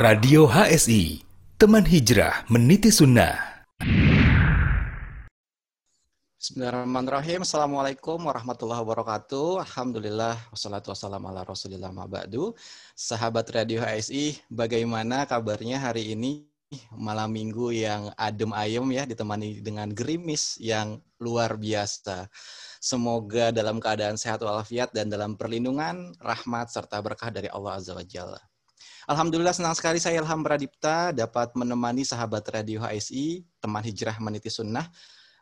Radio HSI, teman hijrah meniti sunnah. Bismillahirrahmanirrahim. Assalamualaikum warahmatullahi wabarakatuh. Alhamdulillah, wassalatu wassalamu ala rasulillah ma'ba'du. Sahabat Radio HSI, bagaimana kabarnya hari ini? Malam minggu yang adem ayem ya, ditemani dengan gerimis yang luar biasa. Semoga dalam keadaan sehat walafiat dan dalam perlindungan, rahmat, serta berkah dari Allah Azza wa Jalla. Alhamdulillah senang sekali saya Ilham Pradipta dapat menemani sahabat Radio HSI, teman hijrah meniti sunnah,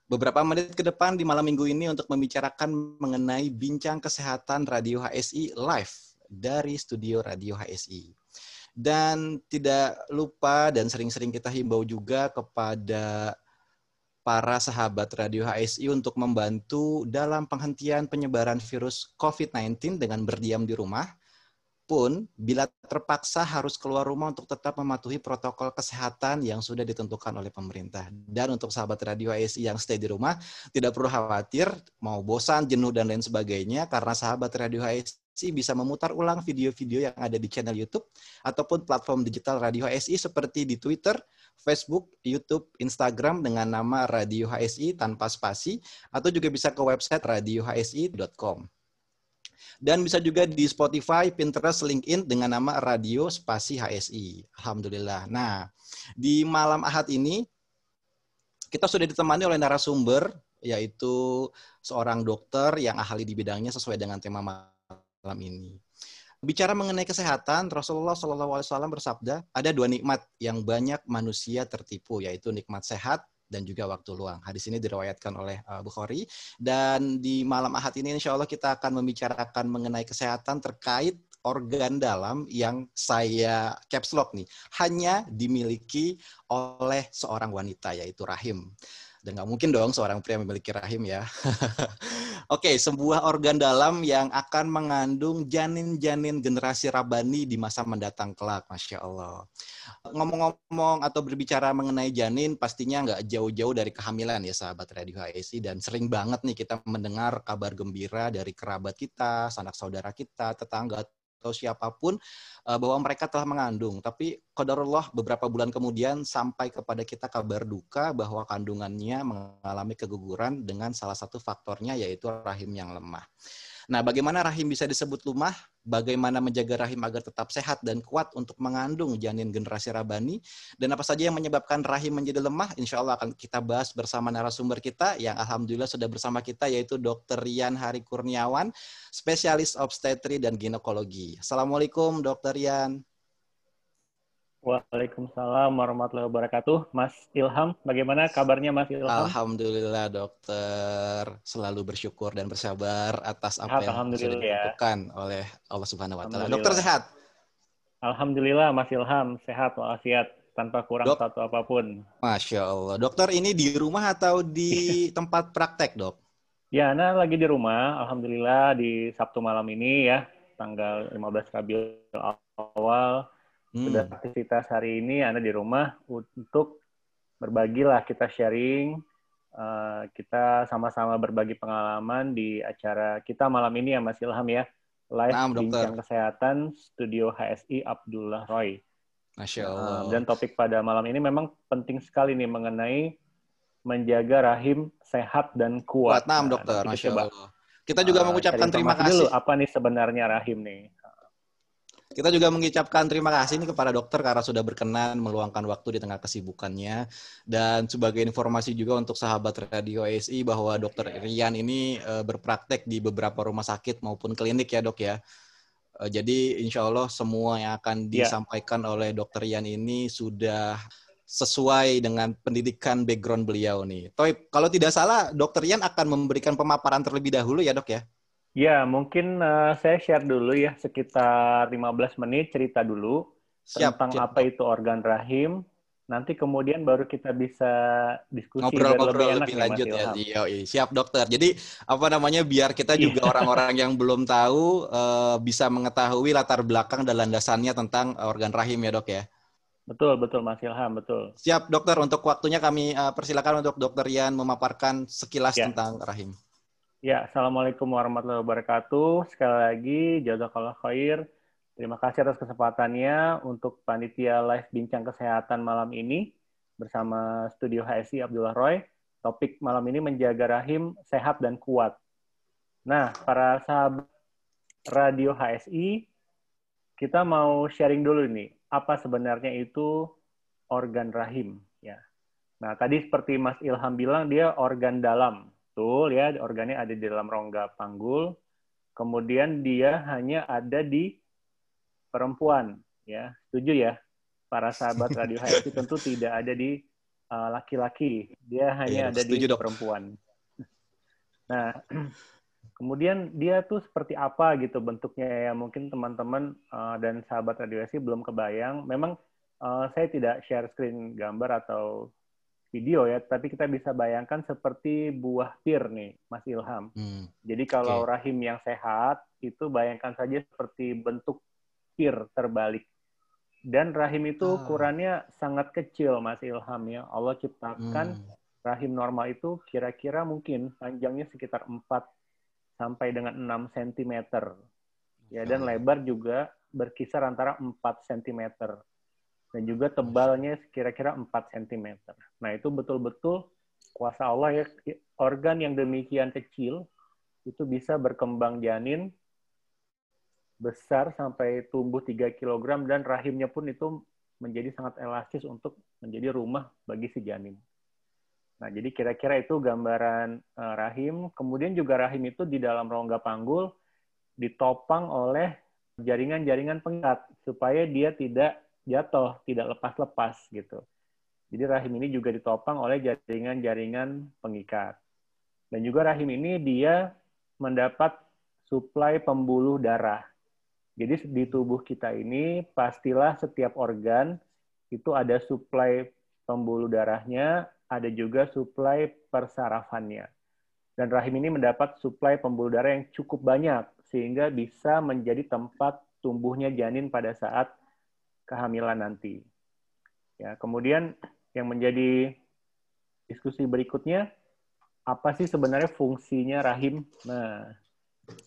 beberapa menit ke depan di malam minggu ini untuk membicarakan mengenai bincang kesehatan Radio HSI live dari studio Radio HSI. Dan tidak lupa dan sering-sering kita himbau juga kepada para sahabat Radio HSI untuk membantu dalam penghentian penyebaran virus COVID-19 dengan berdiam di rumah pun bila terpaksa harus keluar rumah untuk tetap mematuhi protokol kesehatan yang sudah ditentukan oleh pemerintah. Dan untuk sahabat radio ASI yang stay di rumah, tidak perlu khawatir mau bosan, jenuh, dan lain sebagainya, karena sahabat radio ASI bisa memutar ulang video-video yang ada di channel YouTube ataupun platform digital Radio HSI seperti di Twitter, Facebook, YouTube, Instagram dengan nama Radio HSI tanpa spasi atau juga bisa ke website radiohsi.com. Dan bisa juga di Spotify, Pinterest, LinkedIn dengan nama Radio Spasi HSI. Alhamdulillah. Nah, di malam Ahad ini kita sudah ditemani oleh narasumber yaitu seorang dokter yang ahli di bidangnya sesuai dengan tema malam ini. Bicara mengenai kesehatan, Rasulullah SAW bersabda, ada dua nikmat yang banyak manusia tertipu, yaitu nikmat sehat dan juga waktu luang. Hadis ini diriwayatkan oleh uh, Bukhari dan di malam Ahad ini insya Allah kita akan membicarakan mengenai kesehatan terkait organ dalam yang saya caps lock nih hanya dimiliki oleh seorang wanita yaitu rahim. Dan nggak mungkin dong seorang pria memiliki rahim ya. Oke, okay, sebuah organ dalam yang akan mengandung janin-janin generasi rabani di masa mendatang kelak, Masya Allah. Ngomong-ngomong atau berbicara mengenai janin, pastinya nggak jauh-jauh dari kehamilan ya sahabat Radio HSI. Dan sering banget nih kita mendengar kabar gembira dari kerabat kita, sanak saudara kita, tetangga, atau siapa pun uh, bahwa mereka telah mengandung. Tapi kodarullah beberapa bulan kemudian sampai kepada kita kabar duka bahwa kandungannya mengalami keguguran dengan salah satu faktornya yaitu rahim yang lemah. Nah, bagaimana rahim bisa disebut lemah? Bagaimana menjaga rahim agar tetap sehat dan kuat untuk mengandung janin generasi rabani? Dan apa saja yang menyebabkan rahim menjadi lemah? Insya Allah akan kita bahas bersama narasumber kita yang Alhamdulillah sudah bersama kita yaitu Dr. Rian Hari Kurniawan, spesialis obstetri dan ginekologi. Assalamualaikum Dr. Rian. Waalaikumsalam warahmatullahi wabarakatuh. Mas Ilham, bagaimana kabarnya Mas Ilham? Alhamdulillah dokter, selalu bersyukur dan bersabar atas apa yang sudah dilakukan ya. oleh Allah Subhanahu wa taala. Dokter sehat? Alhamdulillah Mas Ilham sehat walafiat tanpa kurang dok, satu apa pun. Masya Allah. Dokter ini di rumah atau di tempat praktek, Dok? Ya, nah lagi di rumah. Alhamdulillah di Sabtu malam ini ya, tanggal 15 Rabiul awal Hmm. Sudah aktivitas hari ini Anda di rumah untuk berbagilah kita sharing, uh, kita sama-sama berbagi pengalaman di acara kita malam ini ya Mas Ilham ya. Live nah, bincang kesehatan Studio HSI Abdullah Roy. Masya Allah. Uh, dan topik pada malam ini memang penting sekali nih mengenai menjaga rahim sehat dan kuat. Kuat, nah, dokter. Masya Allah. Kita juga uh, mengucapkan terima kasih. Dulu, apa nih sebenarnya rahim nih? Kita juga mengucapkan terima kasih nih kepada dokter karena sudah berkenan meluangkan waktu di tengah kesibukannya. Dan sebagai informasi juga untuk sahabat Radio ASI bahwa dokter Rian ini uh, berpraktek di beberapa rumah sakit maupun klinik ya dok ya. Uh, jadi insya Allah semua yang akan ya. disampaikan oleh dokter Rian ini sudah sesuai dengan pendidikan background beliau nih. Toib, kalau tidak salah dokter Rian akan memberikan pemaparan terlebih dahulu ya dok ya? Ya, mungkin uh, saya share dulu ya sekitar 15 menit cerita dulu siap, tentang siap. apa itu organ rahim. Nanti kemudian baru kita bisa diskusi ngobrol-ngobrol lebih, lebih lanjut ya. Iya, siap dokter. Jadi apa namanya biar kita iya. juga orang-orang yang belum tahu uh, bisa mengetahui latar belakang dan landasannya tentang organ rahim ya dok ya. Betul, betul Mas Ilham, betul. Siap dokter, untuk waktunya kami uh, persilakan untuk dokter Ian memaparkan sekilas ya. tentang rahim. Ya, Assalamualaikum warahmatullahi wabarakatuh. Sekali lagi, jazakallah khair Terima kasih atas kesempatannya untuk panitia live bincang kesehatan malam ini bersama Studio HSI Abdullah Roy. Topik malam ini menjaga rahim sehat dan kuat. Nah, para sahabat Radio HSI, kita mau sharing dulu nih, apa sebenarnya itu organ rahim ya. Nah, tadi seperti Mas Ilham bilang dia organ dalam. Betul ya, organnya ada di dalam rongga panggul. Kemudian dia hanya ada di perempuan ya. Setuju ya. Para sahabat radio HSI tentu tidak ada di uh, laki-laki. Dia hanya ya, ada di dok. perempuan. Nah kemudian dia tuh seperti apa gitu bentuknya ya. Mungkin teman-teman uh, dan sahabat radio HSI belum kebayang. Memang uh, saya tidak share screen gambar atau video ya, tapi kita bisa bayangkan seperti buah pir nih, Mas Ilham. Hmm. Jadi kalau okay. rahim yang sehat itu bayangkan saja seperti bentuk pir terbalik. Dan rahim itu ah. ukurannya sangat kecil, Mas Ilham ya. Allah ciptakan hmm. rahim normal itu kira-kira mungkin panjangnya sekitar 4 sampai dengan 6 cm. Ya, dan lebar juga berkisar antara 4 cm. Dan juga tebalnya kira-kira 4 cm. Nah, itu betul-betul kuasa Allah ya organ yang demikian kecil itu bisa berkembang janin besar sampai tumbuh 3 kg dan rahimnya pun itu menjadi sangat elastis untuk menjadi rumah bagi si janin. Nah, jadi kira-kira itu gambaran uh, rahim. Kemudian juga rahim itu di dalam rongga panggul ditopang oleh jaringan-jaringan pengikat supaya dia tidak jatuh, tidak lepas-lepas gitu. Jadi rahim ini juga ditopang oleh jaringan-jaringan pengikat. Dan juga rahim ini dia mendapat suplai pembuluh darah. Jadi di tubuh kita ini pastilah setiap organ itu ada suplai pembuluh darahnya, ada juga suplai persarafannya. Dan rahim ini mendapat suplai pembuluh darah yang cukup banyak sehingga bisa menjadi tempat tumbuhnya janin pada saat kehamilan nanti. Ya, kemudian yang menjadi diskusi berikutnya apa sih sebenarnya fungsinya rahim? Nah,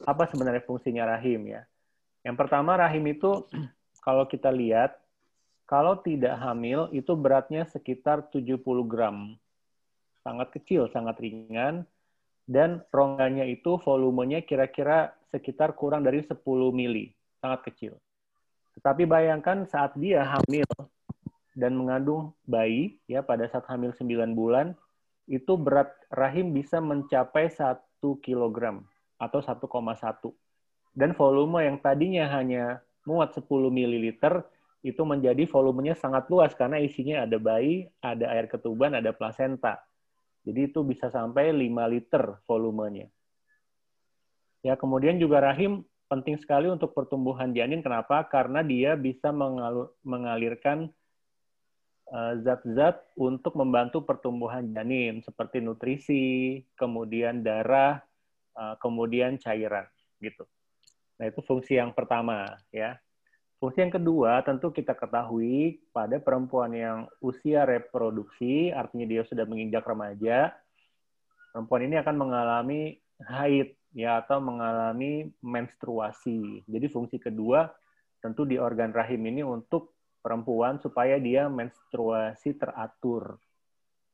apa sebenarnya fungsinya rahim ya? Yang pertama rahim itu kalau kita lihat kalau tidak hamil itu beratnya sekitar 70 gram. Sangat kecil, sangat ringan dan rongganya itu volumenya kira-kira sekitar kurang dari 10 mili, sangat kecil. Tetapi bayangkan saat dia hamil dan mengandung bayi ya pada saat hamil 9 bulan itu berat rahim bisa mencapai 1 kilogram atau 1,1 dan volume yang tadinya hanya muat 10 ml itu menjadi volumenya sangat luas karena isinya ada bayi, ada air ketuban, ada plasenta. Jadi itu bisa sampai 5 liter volumenya. Ya, kemudian juga rahim penting sekali untuk pertumbuhan janin. Kenapa? Karena dia bisa mengalirkan eh, zat-zat untuk membantu pertumbuhan janin seperti nutrisi, kemudian darah, eh, kemudian cairan gitu. Nah, itu fungsi yang pertama ya. Fungsi yang kedua tentu kita ketahui pada perempuan yang usia reproduksi, artinya dia sudah menginjak remaja, perempuan ini akan mengalami haid ya atau mengalami menstruasi. Jadi fungsi kedua tentu di organ rahim ini untuk perempuan supaya dia menstruasi teratur.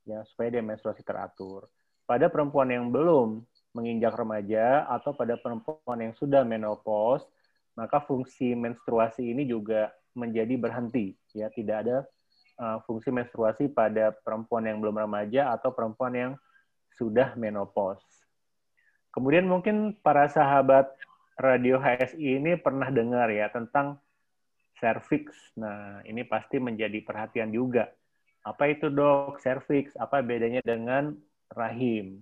Ya, supaya dia menstruasi teratur. Pada perempuan yang belum menginjak remaja atau pada perempuan yang sudah menopause, maka fungsi menstruasi ini juga menjadi berhenti. Ya, tidak ada uh, fungsi menstruasi pada perempuan yang belum remaja atau perempuan yang sudah menopause. Kemudian mungkin para sahabat radio HSI ini pernah dengar ya tentang cervix. Nah, ini pasti menjadi perhatian juga. Apa itu dok, cervix? Apa bedanya dengan rahim?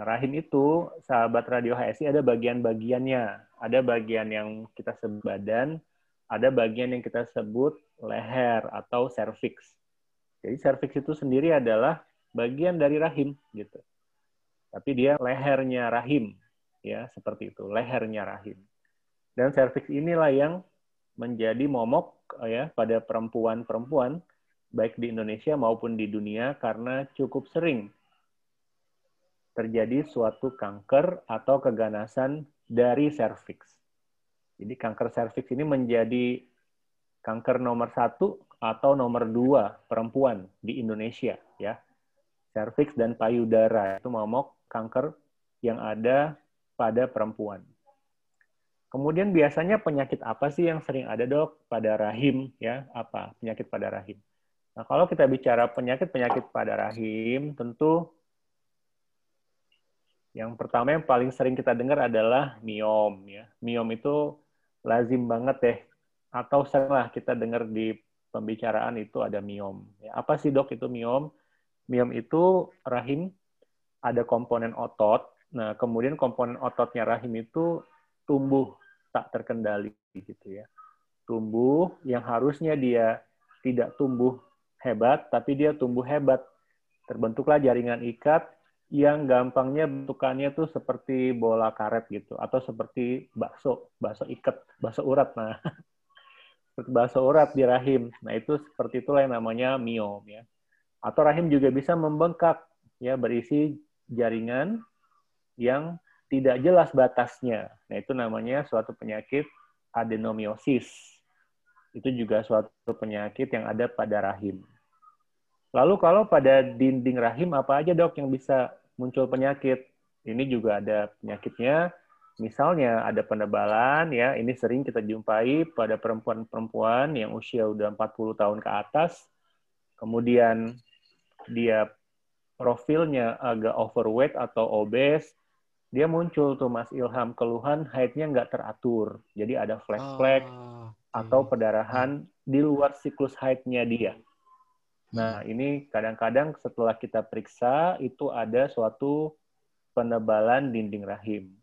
Nah, rahim itu, sahabat radio HSI ada bagian-bagiannya. Ada bagian yang kita sebut badan, ada bagian yang kita sebut leher atau cervix. Jadi cervix itu sendiri adalah bagian dari rahim gitu. Tapi dia lehernya rahim ya, seperti itu, lehernya rahim. Dan cervix inilah yang menjadi momok ya pada perempuan-perempuan baik di Indonesia maupun di dunia karena cukup sering terjadi suatu kanker atau keganasan dari serviks. Jadi kanker serviks ini menjadi kanker nomor satu atau nomor dua perempuan di Indonesia ya. Serviks dan payudara itu momok kanker yang ada pada perempuan. Kemudian biasanya penyakit apa sih yang sering ada dok pada rahim ya? Apa penyakit pada rahim? Nah kalau kita bicara penyakit-penyakit pada rahim, tentu yang pertama yang paling sering kita dengar adalah miom ya. Miom itu lazim banget deh atau seringlah kita dengar di pembicaraan itu ada miom. Ya, apa sih dok itu miom? Miom itu rahim ada komponen otot. Nah kemudian komponen ototnya rahim itu tumbuh tak terkendali gitu ya. Tumbuh yang harusnya dia tidak tumbuh hebat, tapi dia tumbuh hebat. Terbentuklah jaringan ikat yang gampangnya bentukannya tuh seperti bola karet gitu, atau seperti bakso, bakso ikat, bakso urat. Nah, seperti bakso urat di rahim. Nah, itu seperti itulah yang namanya miom ya. Atau rahim juga bisa membengkak ya berisi jaringan yang tidak jelas batasnya. Nah, itu namanya suatu penyakit adenomiosis. Itu juga suatu penyakit yang ada pada rahim. Lalu kalau pada dinding rahim apa aja dok yang bisa muncul penyakit? Ini juga ada penyakitnya. Misalnya ada penebalan ya, ini sering kita jumpai pada perempuan-perempuan yang usia udah 40 tahun ke atas. Kemudian dia profilnya agak overweight atau obes, dia muncul tuh Mas Ilham keluhan haidnya nggak teratur. Jadi ada flek-flek oh, atau perdarahan di luar siklus haidnya dia. Nah, ini kadang-kadang setelah kita periksa itu ada suatu penebalan dinding rahim.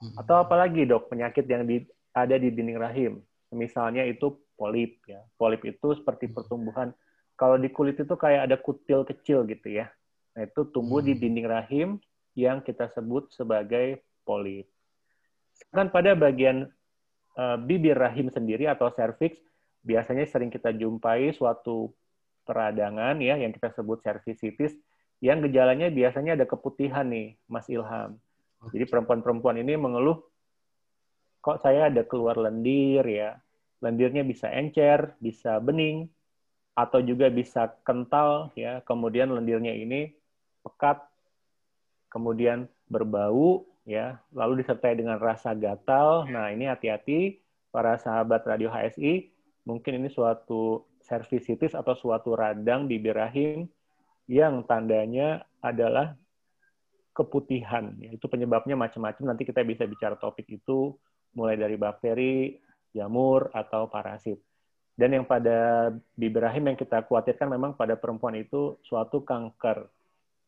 Hmm. Atau apalagi dok penyakit yang di, ada di dinding rahim. Misalnya itu polip ya. Polip itu seperti hmm. pertumbuhan kalau di kulit itu kayak ada kutil kecil gitu ya. Nah, itu tumbuh di hmm. dinding rahim yang kita sebut sebagai polip. Sedangkan pada bagian uh, bibir rahim sendiri atau serviks, biasanya sering kita jumpai suatu peradangan ya yang kita sebut cervicitis yang gejalanya biasanya ada keputihan nih, Mas Ilham. Jadi perempuan-perempuan ini mengeluh, kok saya ada keluar lendir ya, lendirnya bisa encer, bisa bening, atau juga bisa kental ya, kemudian lendirnya ini pekat kemudian berbau, ya, lalu disertai dengan rasa gatal. Nah, ini hati-hati para sahabat radio HSI, mungkin ini suatu servisitis atau suatu radang bibir rahim yang tandanya adalah keputihan. Itu penyebabnya macam-macam. Nanti kita bisa bicara topik itu mulai dari bakteri, jamur, atau parasit. Dan yang pada bibir rahim yang kita khawatirkan memang pada perempuan itu suatu kanker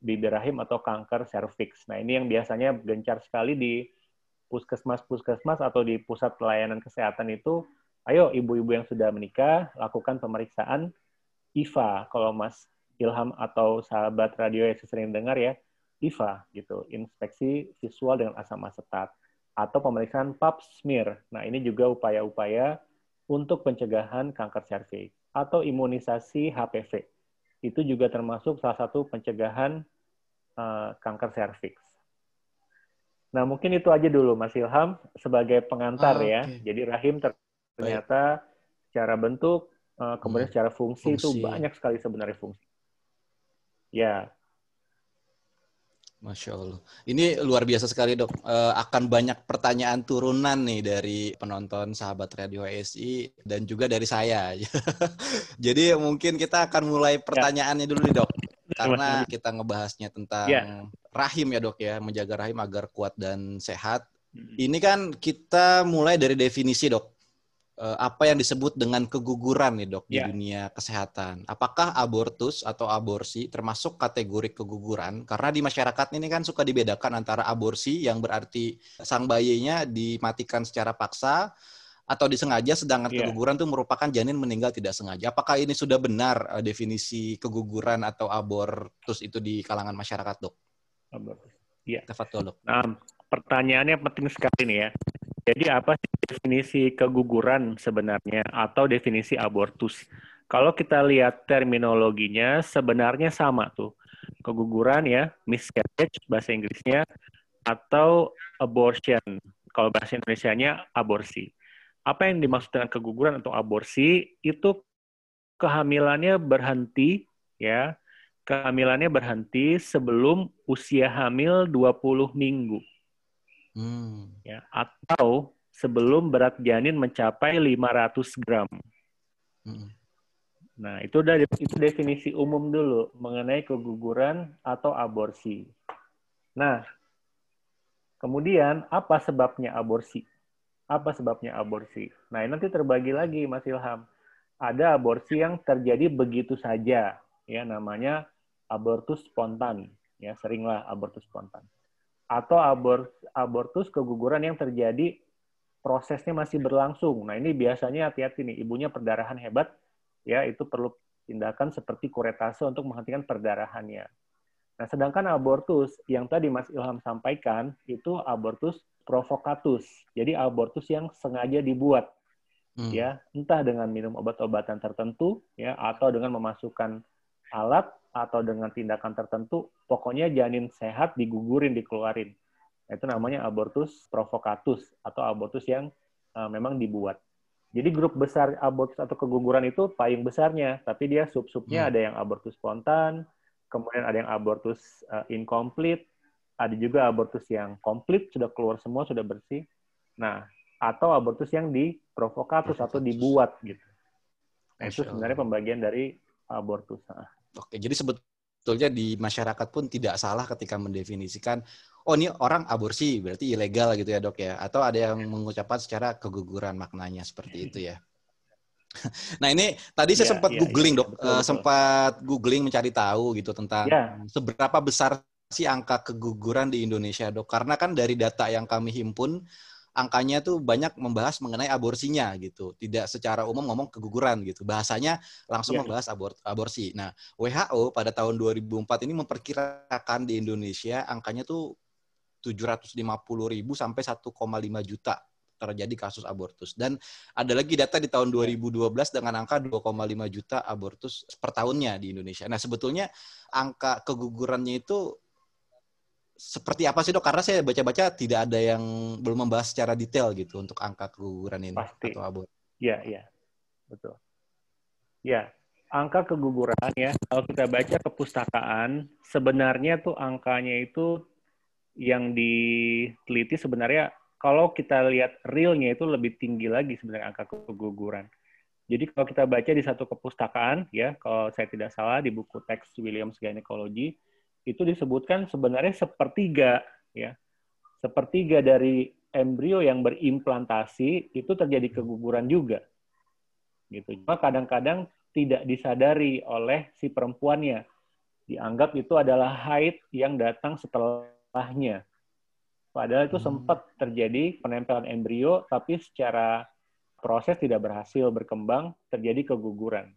bibir rahim atau kanker serviks. Nah, ini yang biasanya gencar sekali di puskesmas-puskesmas atau di pusat pelayanan kesehatan itu, ayo ibu-ibu yang sudah menikah, lakukan pemeriksaan IVA. Kalau Mas Ilham atau sahabat radio yang sering dengar ya, IVA gitu, inspeksi visual dengan asam asetat atau pemeriksaan pap smear. Nah, ini juga upaya-upaya untuk pencegahan kanker serviks atau imunisasi HPV. Itu juga termasuk salah satu pencegahan uh, kanker serviks. Nah, mungkin itu aja dulu Mas Ilham sebagai pengantar ah, ya. Jadi rahim ternyata Baik. secara bentuk uh, kemudian hmm. secara fungsi, fungsi itu banyak sekali sebenarnya fungsi. Ya. Masya Allah. Ini luar biasa sekali dok. Uh, akan banyak pertanyaan turunan nih dari penonton sahabat Radio SI dan juga dari saya. Jadi mungkin kita akan mulai ya. pertanyaannya dulu nih dok karena kita ngebahasnya tentang yeah. rahim ya dok ya, menjaga rahim agar kuat dan sehat. Hmm. Ini kan kita mulai dari definisi dok. Eh, apa yang disebut dengan keguguran nih dok yeah. di ya. dunia kesehatan? Apakah abortus atau aborsi termasuk kategori keguguran? Karena di masyarakat ini kan suka dibedakan antara aborsi yang berarti sang bayinya dimatikan secara paksa atau disengaja sedangkan yeah. keguguran itu merupakan janin meninggal tidak sengaja. Apakah ini sudah benar uh, definisi keguguran atau abortus itu di kalangan masyarakat, Dok? Iya. Yeah. Dok. Nah, pertanyaannya penting sekali nih ya. Jadi apa sih definisi keguguran sebenarnya atau definisi abortus? Kalau kita lihat terminologinya sebenarnya sama tuh. Keguguran ya, miscarriage bahasa Inggrisnya atau abortion kalau bahasa Indonesia-nya aborsi. Apa yang dimaksud dengan keguguran atau aborsi itu kehamilannya berhenti ya kehamilannya berhenti sebelum usia hamil 20 minggu. Hmm. Ya, atau sebelum berat janin mencapai 500 gram. Hmm. Nah, itu udah itu definisi umum dulu mengenai keguguran atau aborsi. Nah, kemudian apa sebabnya aborsi? Apa sebabnya aborsi? Nah, ini nanti terbagi lagi Mas Ilham. Ada aborsi yang terjadi begitu saja, ya namanya abortus spontan, ya seringlah abortus spontan. Atau abor, abortus keguguran yang terjadi prosesnya masih berlangsung. Nah ini biasanya hati-hati nih, ibunya perdarahan hebat, ya itu perlu tindakan seperti kuretase untuk menghentikan perdarahannya. Nah, sedangkan abortus yang tadi Mas Ilham sampaikan itu abortus provokatus. Jadi abortus yang sengaja dibuat. Hmm. Ya, entah dengan minum obat-obatan tertentu ya atau dengan memasukkan alat atau dengan tindakan tertentu, pokoknya janin sehat digugurin, dikeluarin. Itu namanya abortus provokatus atau abortus yang uh, memang dibuat. Jadi grup besar abortus atau keguguran itu payung besarnya, tapi dia sub-subnya hmm. ada yang abortus spontan, kemudian ada yang abortus uh, incomplete, ada juga abortus yang komplit, sudah keluar semua, sudah bersih. Nah, atau abortus yang diprovokatus atau dibuat gitu. Nah, itu sebenarnya pembagian dari abortus. Nah. Oke, jadi sebetulnya di masyarakat pun tidak salah ketika mendefinisikan oh ini orang aborsi berarti ilegal gitu ya dok ya atau ada yang mengucapkan secara keguguran maknanya seperti itu ya. Nah ini tadi saya ya, sempat ya, googling ya, dok, betul, uh, betul. sempat googling mencari tahu gitu tentang ya. seberapa besar sih angka keguguran di Indonesia dok. Karena kan dari data yang kami himpun angkanya tuh banyak membahas mengenai aborsinya gitu. Tidak secara umum ngomong keguguran gitu. Bahasanya langsung yeah. membahas abor aborsi. Nah, WHO pada tahun 2004 ini memperkirakan di Indonesia angkanya tuh 750 ribu sampai 1,5 juta terjadi kasus abortus. Dan ada lagi data di tahun 2012 dengan angka 2,5 juta abortus per tahunnya di Indonesia. Nah, sebetulnya angka kegugurannya itu seperti apa sih dok? Karena saya baca-baca tidak ada yang belum membahas secara detail gitu untuk angka keguguran ini Pasti. atau abort. Iya, iya. Betul. Ya, angka keguguran ya, kalau kita baca kepustakaan, sebenarnya tuh angkanya itu yang diteliti sebenarnya kalau kita lihat realnya itu lebih tinggi lagi sebenarnya angka keguguran. Jadi kalau kita baca di satu kepustakaan ya, kalau saya tidak salah di buku teks Williams Gynecology, itu disebutkan sebenarnya sepertiga ya. Sepertiga dari embrio yang berimplantasi itu terjadi keguguran juga gitu. Cuma kadang-kadang tidak disadari oleh si perempuannya. Dianggap itu adalah haid yang datang setelahnya. Padahal itu hmm. sempat terjadi penempelan embrio tapi secara proses tidak berhasil berkembang terjadi keguguran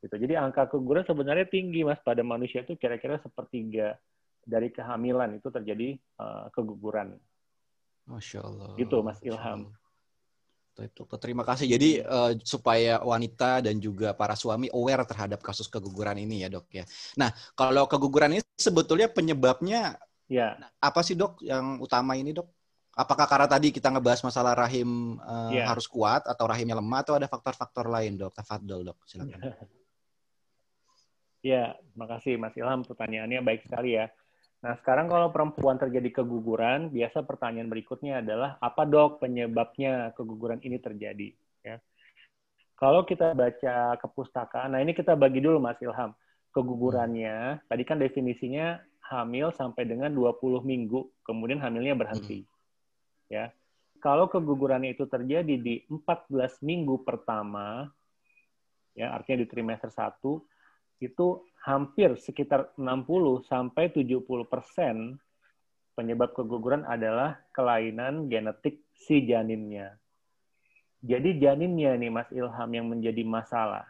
Gitu. Jadi angka keguguran sebenarnya tinggi mas pada manusia itu kira-kira sepertiga dari kehamilan itu terjadi uh, keguguran. Masya Allah. Gitu mas Ilham. Itu terima kasih. Jadi uh, supaya wanita dan juga para suami aware terhadap kasus keguguran ini ya dok ya. Nah kalau keguguran ini sebetulnya penyebabnya ya apa sih dok yang utama ini dok? Apakah karena tadi kita ngebahas masalah rahim uh, ya. harus kuat atau rahimnya lemah atau ada faktor-faktor lain dok? Tafadol dok, silakan. Ya, terima kasih Mas Ilham. Pertanyaannya baik sekali ya. Nah, sekarang kalau perempuan terjadi keguguran, biasa pertanyaan berikutnya adalah, apa dok penyebabnya keguguran ini terjadi? Ya. Kalau kita baca kepustakaan, nah ini kita bagi dulu Mas Ilham. Kegugurannya, tadi kan definisinya hamil sampai dengan 20 minggu, kemudian hamilnya berhenti. Hmm. Ya. Kalau kegugurannya itu terjadi di 14 minggu pertama, ya artinya di trimester 1, itu hampir sekitar 60 sampai 70 persen penyebab keguguran adalah kelainan genetik si janinnya. Jadi janinnya nih Mas Ilham yang menjadi masalah.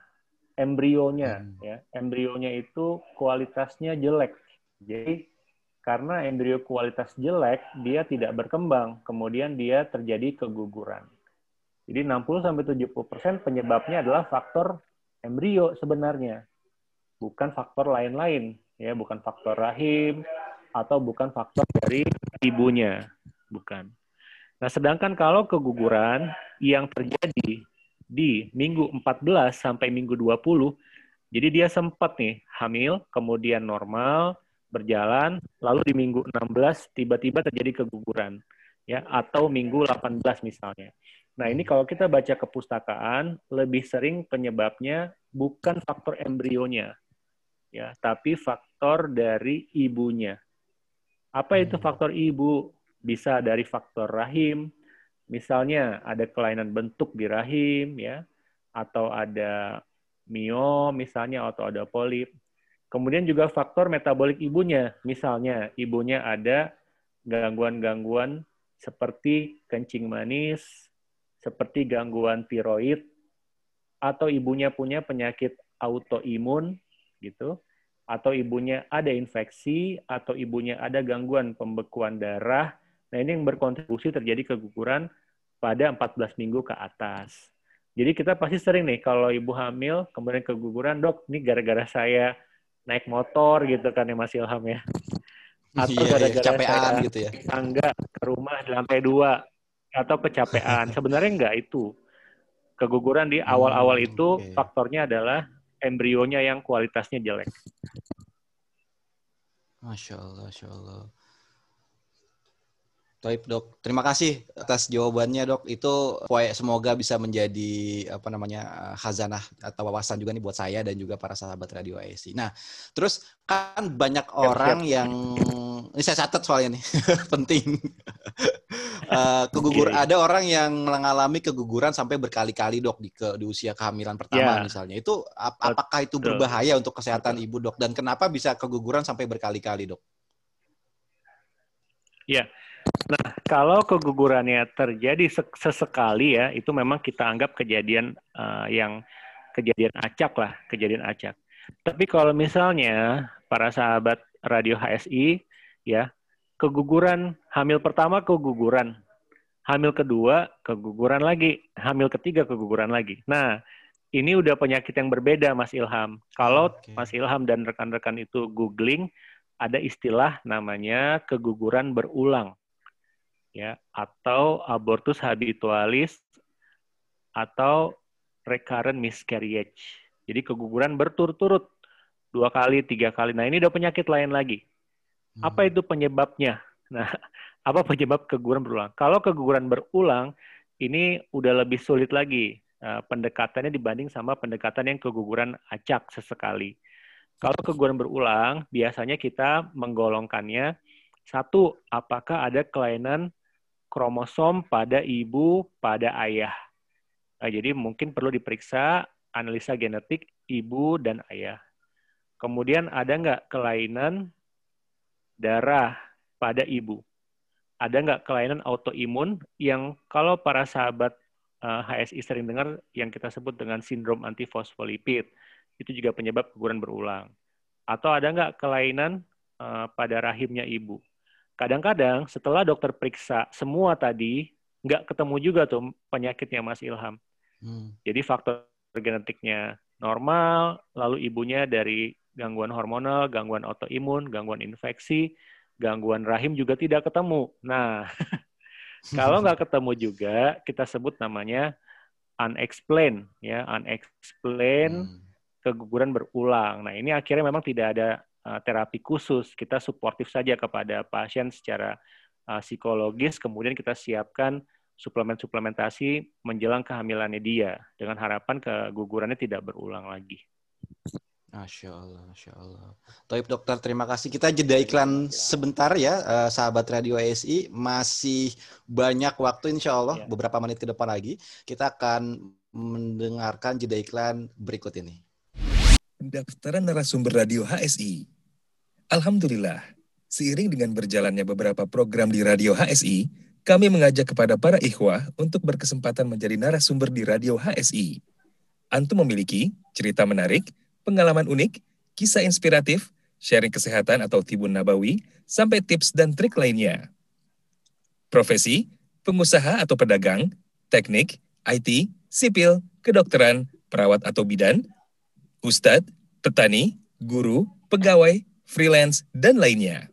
Embrionya hmm. ya, embrionya itu kualitasnya jelek. Jadi karena embrio kualitas jelek, dia tidak berkembang, kemudian dia terjadi keguguran. Jadi 60 sampai 70% penyebabnya adalah faktor embrio sebenarnya bukan faktor lain-lain ya. Bukan faktor rahim atau bukan faktor dari ibunya. Bukan. Nah, sedangkan kalau keguguran yang terjadi di minggu 14 sampai minggu 20, jadi dia sempat nih hamil, kemudian normal, berjalan, lalu di minggu 16 tiba-tiba terjadi keguguran, ya, atau minggu 18 misalnya. Nah, ini kalau kita baca kepustakaan, lebih sering penyebabnya bukan faktor embrionya, ya, tapi faktor dari ibunya. Apa itu hmm. faktor ibu? Bisa dari faktor rahim, misalnya ada kelainan bentuk di rahim, ya, atau ada mio misalnya, atau ada polip. Kemudian juga faktor metabolik ibunya, misalnya ibunya ada gangguan-gangguan seperti kencing manis, seperti gangguan tiroid, atau ibunya punya penyakit autoimun, gitu, atau ibunya ada infeksi, atau ibunya ada gangguan pembekuan darah, Nah, ini yang berkontribusi terjadi keguguran pada 14 minggu ke atas. Jadi kita pasti sering nih kalau ibu hamil kemudian keguguran, dok, ini gara-gara saya naik motor gitu kan ya Mas Ilham ya. Atau iya, iya gara-gara iya, saya gitu ya. tangga ke rumah di lantai dua atau kecapean. Sebenarnya enggak itu. Keguguran di awal-awal hmm, itu okay. faktornya adalah embrionya yang kualitasnya jelek. Masya Allah, Masya Allah. Baik dok, terima kasih atas jawabannya dok. Itu semoga bisa menjadi apa namanya khazanah atau wawasan juga nih buat saya dan juga para sahabat radio ASI. Nah, terus kan banyak orang siap. yang ini saya catat soalnya nih penting. uh, kegugur okay. ada orang yang mengalami keguguran sampai berkali-kali dok di ke di usia kehamilan pertama yeah. misalnya. Itu ap, apakah itu berbahaya untuk kesehatan ibu dok dan kenapa bisa keguguran sampai berkali-kali dok? Iya. Yeah Nah, kalau kegugurannya terjadi sesekali ya, itu memang kita anggap kejadian uh, yang kejadian acak lah, kejadian acak. Tapi kalau misalnya para sahabat radio HSI ya, keguguran hamil pertama keguguran, hamil kedua keguguran lagi, hamil ketiga keguguran lagi. Nah, ini udah penyakit yang berbeda Mas Ilham. Kalau okay. Mas Ilham dan rekan-rekan itu googling, ada istilah namanya keguguran berulang ya atau abortus habitualis atau recurrent miscarriage. Jadi keguguran berturut-turut dua kali, tiga kali. Nah ini udah penyakit lain lagi. Hmm. Apa itu penyebabnya? Nah, apa penyebab keguguran berulang? Kalau keguguran berulang, ini udah lebih sulit lagi uh, pendekatannya dibanding sama pendekatan yang keguguran acak sesekali. Kalau keguguran berulang, biasanya kita menggolongkannya satu, apakah ada kelainan kromosom pada ibu pada ayah. Nah, jadi mungkin perlu diperiksa analisa genetik ibu dan ayah. Kemudian ada nggak kelainan darah pada ibu? Ada nggak kelainan autoimun yang kalau para sahabat uh, eh, HSI sering dengar yang kita sebut dengan sindrom antifosfolipid, itu juga penyebab keguguran berulang. Atau ada nggak kelainan uh, pada rahimnya ibu? Kadang-kadang setelah dokter periksa semua tadi, nggak ketemu juga tuh penyakitnya Mas Ilham. Hmm. Jadi faktor genetiknya normal, lalu ibunya dari gangguan hormonal, gangguan autoimun, gangguan infeksi, gangguan rahim juga tidak ketemu. Nah, kalau nggak ketemu juga, kita sebut namanya unexplained, ya unexplained hmm. keguguran berulang. Nah, ini akhirnya memang tidak ada Uh, terapi khusus, kita suportif saja kepada pasien secara uh, psikologis, kemudian kita siapkan suplemen-suplementasi menjelang kehamilannya dia, dengan harapan kegugurannya tidak berulang lagi. Masya Allah, Masya Allah. Toib dokter, terima kasih. Kita jeda iklan sebentar ya, uh, sahabat Radio ASI. Masih banyak waktu insya Allah, ya. beberapa menit ke depan lagi. Kita akan mendengarkan jeda iklan berikut ini pendaftaran narasumber radio HSI. Alhamdulillah, seiring dengan berjalannya beberapa program di radio HSI, kami mengajak kepada para ikhwah untuk berkesempatan menjadi narasumber di radio HSI. Antum memiliki cerita menarik, pengalaman unik, kisah inspiratif, sharing kesehatan atau tibun nabawi, sampai tips dan trik lainnya. Profesi, pengusaha atau pedagang, teknik, IT, sipil, kedokteran, perawat atau bidan, ustadz, petani, guru, pegawai, freelance, dan lainnya.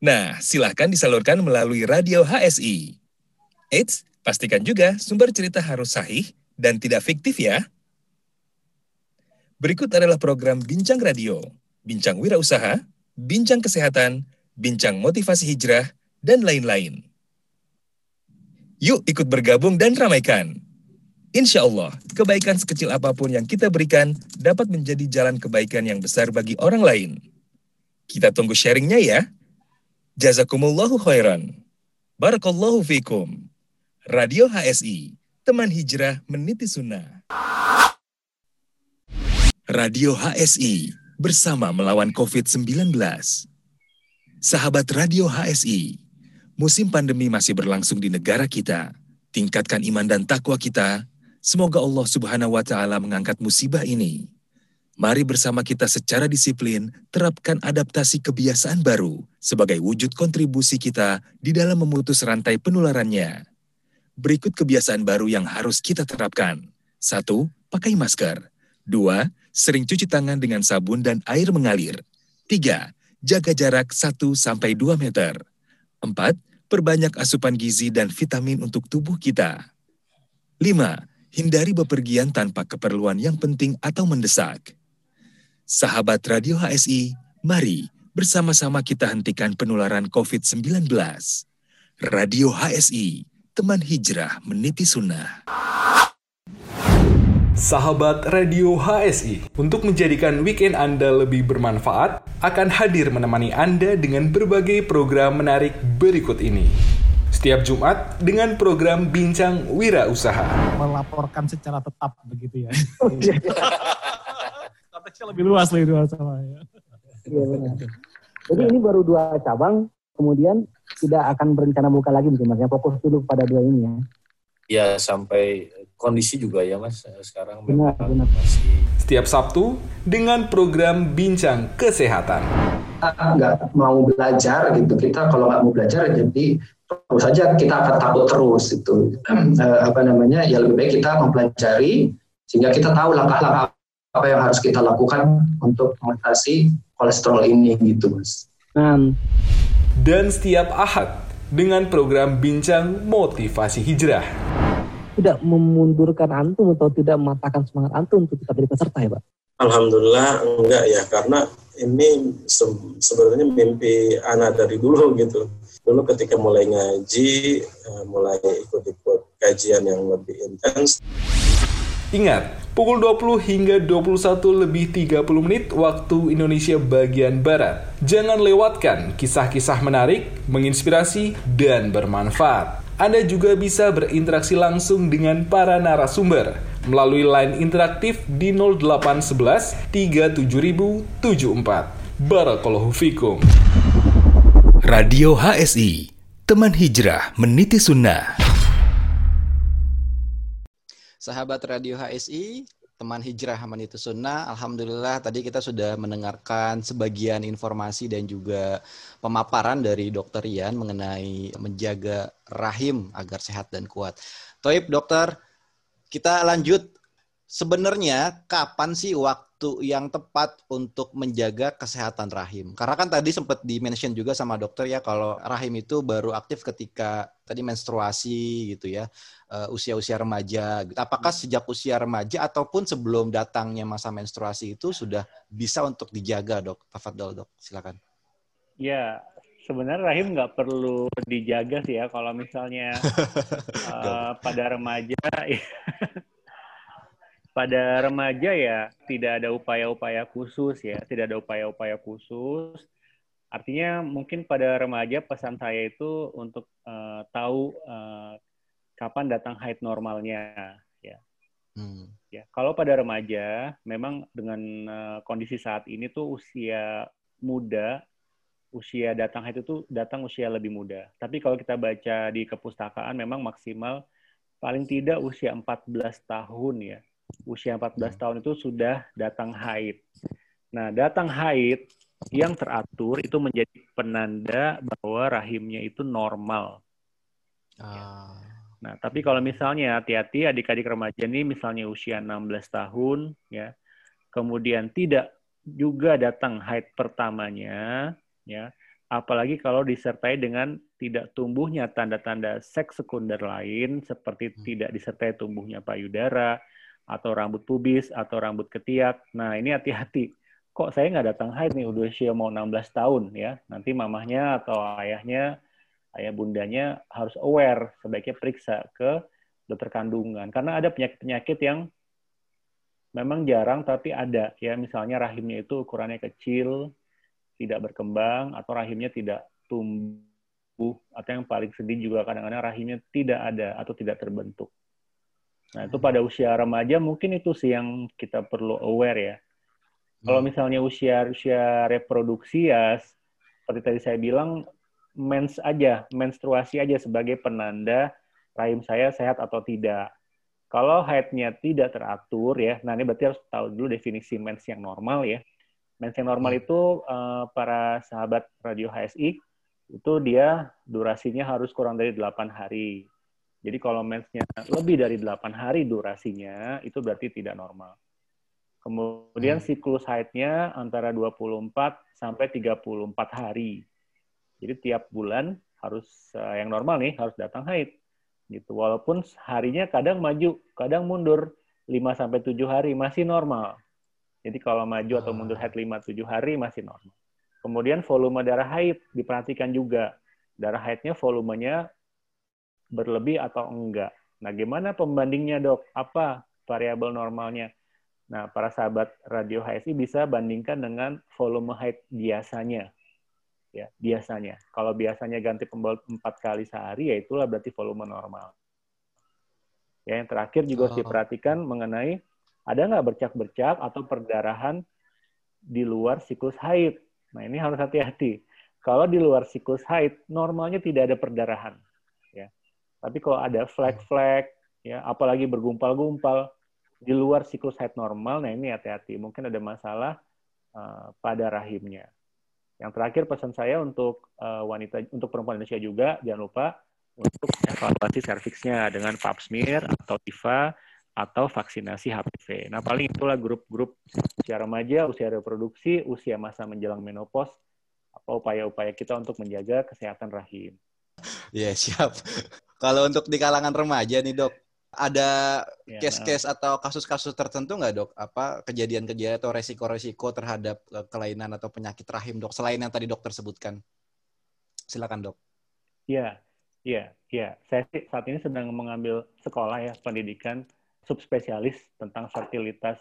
Nah, silahkan disalurkan melalui radio HSI. Eits, pastikan juga sumber cerita harus sahih dan tidak fiktif ya. Berikut adalah program Bincang Radio, Bincang Wirausaha, Bincang Kesehatan, Bincang Motivasi Hijrah, dan lain-lain. Yuk ikut bergabung dan ramaikan. Insya Allah, kebaikan sekecil apa pun yang kita berikan dapat menjadi jalan kebaikan yang besar bagi orang lain. Kita tunggu sharingnya ya. Jazakumullahu khairan. Barakallahu fikum. Radio HSI, teman hijrah meniti sunnah. Radio HSI, bersama melawan COVID-19. Sahabat Radio HSI, musim pandemi masih berlangsung di negara kita. Tingkatkan iman dan takwa kita. Semoga Allah Subhanahu wa taala mengangkat musibah ini. Mari bersama kita secara disiplin terapkan adaptasi kebiasaan baru sebagai wujud kontribusi kita di dalam memutus rantai penularannya. Berikut kebiasaan baru yang harus kita terapkan. Satu, pakai masker. Dua, sering cuci tangan dengan sabun dan air mengalir. 3. Jaga jarak 1-2 meter. 4. Perbanyak asupan gizi dan vitamin untuk tubuh kita. 5. Hindari bepergian tanpa keperluan yang penting atau mendesak. Sahabat Radio HSI, mari bersama-sama kita hentikan penularan COVID-19. Radio HSI, teman hijrah meniti sunnah. Sahabat Radio HSI, untuk menjadikan weekend Anda lebih bermanfaat, akan hadir menemani Anda dengan berbagai program menarik berikut ini. Setiap Jumat dengan program Bincang Wira Usaha. Melaporkan secara tetap begitu ya. Konteksnya lebih luas lagi dua sama ya. Iya benar. Jadi ini baru dua cabang, kemudian tidak akan berencana buka lagi mungkin mas. Fokus dulu pada dua ini ya. Ya sampai kondisi juga ya mas sekarang benar, benar. masih setiap Sabtu dengan program bincang kesehatan nggak mau belajar gitu kita kalau nggak mau belajar jadi terus saja kita akan takut terus itu apa namanya ya lebih baik kita mempelajari sehingga kita tahu langkah-langkah apa yang harus kita lakukan untuk mengatasi kolesterol ini gitu mas. Dan setiap ahad dengan program bincang motivasi hijrah tidak memundurkan antum atau tidak mematahkan semangat antum untuk tetap jadi peserta ya Pak? Alhamdulillah enggak ya karena ini se sebenarnya mimpi anak dari dulu gitu. Dulu ketika mulai ngaji, eh, mulai ikut-ikut kajian yang lebih intens. Ingat, pukul 20 hingga 21 lebih 30 menit waktu Indonesia bagian Barat. Jangan lewatkan kisah-kisah menarik, menginspirasi, dan bermanfaat. Anda juga bisa berinteraksi langsung dengan para narasumber melalui line interaktif di 0811 37074. Barakallahu fikum. Radio HSI, teman hijrah meniti sunnah. Sahabat Radio HSI, teman hijrah itu sunnah. Alhamdulillah tadi kita sudah mendengarkan sebagian informasi dan juga pemaparan dari dokter Ian mengenai menjaga rahim agar sehat dan kuat. Toib dokter, kita lanjut. Sebenarnya kapan sih waktu yang tepat untuk menjaga kesehatan rahim? Karena kan tadi sempat di-mention juga sama dokter ya kalau rahim itu baru aktif ketika tadi menstruasi gitu ya uh, usia-usia remaja. Apakah sejak usia remaja ataupun sebelum datangnya masa menstruasi itu sudah bisa untuk dijaga, dok? Tafadol, dok. Silakan. Ya, sebenarnya rahim nggak perlu dijaga sih ya. Kalau misalnya uh, pada remaja, ya, pada remaja ya tidak ada upaya-upaya khusus ya, tidak ada upaya-upaya khusus. Artinya mungkin pada remaja pesan saya itu untuk uh, tahu uh, kapan datang haid normalnya ya. Hmm. Ya, kalau pada remaja memang dengan uh, kondisi saat ini tuh usia muda, usia datang haid itu datang usia lebih muda. Tapi kalau kita baca di kepustakaan memang maksimal paling tidak usia 14 tahun ya. Usia 14 hmm. tahun itu sudah datang haid. Nah, datang haid yang teratur itu menjadi penanda bahwa rahimnya itu normal. Ah. Nah, tapi kalau misalnya hati-hati adik-adik remaja ini misalnya usia 16 tahun ya, kemudian tidak juga datang haid pertamanya ya, apalagi kalau disertai dengan tidak tumbuhnya tanda-tanda seks sekunder lain seperti hmm. tidak disertai tumbuhnya payudara atau rambut pubis atau rambut ketiak. Nah, ini hati-hati. Kok saya nggak datang haid nih udah usia mau 16 tahun ya. Nanti mamahnya atau ayahnya, ayah bundanya harus aware sebaiknya periksa ke dokter kandungan karena ada penyakit-penyakit yang memang jarang tapi ada ya misalnya rahimnya itu ukurannya kecil tidak berkembang atau rahimnya tidak tumbuh atau yang paling sedih juga kadang-kadang rahimnya tidak ada atau tidak terbentuk. Nah, itu pada usia remaja mungkin itu sih yang kita perlu aware ya. Kalau hmm. misalnya usia usia reproduksi ya seperti tadi saya bilang mens aja, menstruasi aja sebagai penanda rahim saya sehat atau tidak. Kalau haidnya tidak teratur ya, nah ini berarti harus tahu dulu definisi mens yang normal ya. Mens yang normal hmm. itu uh, para sahabat radio HSI itu dia durasinya harus kurang dari 8 hari. Jadi kalau mensnya lebih dari 8 hari durasinya itu berarti tidak normal. Kemudian hmm. siklus haidnya antara 24 sampai 34 hari. Jadi tiap bulan harus uh, yang normal nih harus datang haid. Gitu. Walaupun harinya kadang maju, kadang mundur 5 sampai 7 hari masih normal. Jadi kalau maju atau mundur haid 5-7 hari masih normal. Kemudian volume darah haid diperhatikan juga. Darah haidnya volumenya berlebih atau enggak. Nah, gimana pembandingnya dok? Apa variabel normalnya? Nah, para sahabat radio HSI bisa bandingkan dengan volume haid biasanya. Ya, biasanya. Kalau biasanya ganti pembalut empat kali sehari, ya itulah berarti volume normal. Ya, yang terakhir juga harus oh. diperhatikan mengenai ada nggak bercak-bercak atau perdarahan di luar siklus haid? Nah, ini harus hati-hati. Kalau di luar siklus haid, normalnya tidak ada perdarahan. Tapi kalau ada flek-flek, ya, apalagi bergumpal-gumpal di luar siklus haid normal, nah ini hati-hati. Mungkin ada masalah uh, pada rahimnya. Yang terakhir pesan saya untuk uh, wanita, untuk perempuan Indonesia juga, jangan lupa untuk evaluasi serviksnya dengan pap smear atau TIFA atau vaksinasi HPV. Nah, paling itulah grup-grup usia remaja, usia reproduksi, usia masa menjelang menopause, apa upaya-upaya kita untuk menjaga kesehatan rahim. Ya, yeah, siap. Kalau untuk di kalangan remaja nih, Dok, ada ya, case-case atau kasus-kasus tertentu nggak, Dok? Apa kejadian-kejadian atau resiko-resiko terhadap eh, kelainan atau penyakit rahim, Dok, selain yang tadi dokter sebutkan? Silakan, Dok. Iya, iya, iya. Saya saat ini sedang mengambil sekolah ya, pendidikan subspesialis tentang fertilitas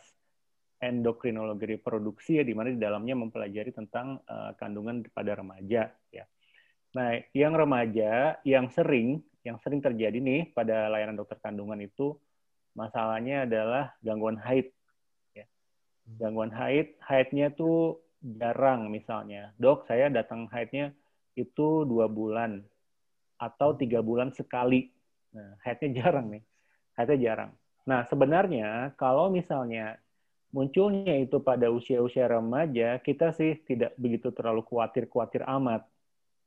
endokrinologi reproduksi ya di mana di dalamnya mempelajari tentang uh, kandungan pada remaja ya. Nah, yang remaja yang sering yang sering terjadi nih pada layanan dokter kandungan itu masalahnya adalah gangguan haid ya. Gangguan haid, haidnya tuh jarang misalnya. Dok, saya datang haidnya itu dua bulan atau tiga bulan sekali. Nah, haidnya jarang nih. Haidnya jarang. Nah, sebenarnya kalau misalnya munculnya itu pada usia-usia remaja, kita sih tidak begitu terlalu khawatir-khawatir amat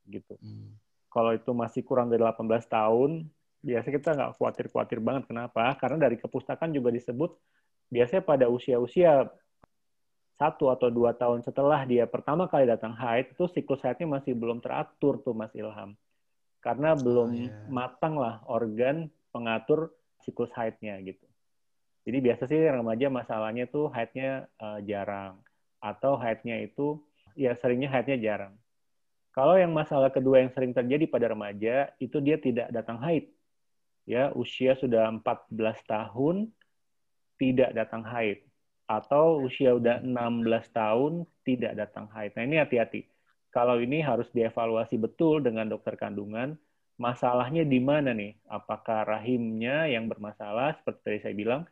gitu. Hmm. Kalau itu masih kurang dari 18 tahun, biasanya kita nggak khawatir-khawatir banget. Kenapa? Karena dari kepustakaan juga disebut biasanya pada usia-usia satu atau dua tahun setelah dia pertama kali datang haid, itu siklus haidnya masih belum teratur tuh Mas Ilham. Karena belum oh, yeah. matang lah organ pengatur siklus haidnya gitu. Jadi biasa sih remaja masalahnya tuh haidnya uh, jarang atau haidnya itu ya seringnya haidnya jarang. Kalau yang masalah kedua yang sering terjadi pada remaja itu dia tidak datang haid. Ya, usia sudah 14 tahun tidak datang haid atau usia udah 16 tahun tidak datang haid. Nah, ini hati-hati. Kalau ini harus dievaluasi betul dengan dokter kandungan, masalahnya di mana nih? Apakah rahimnya yang bermasalah seperti tadi saya bilang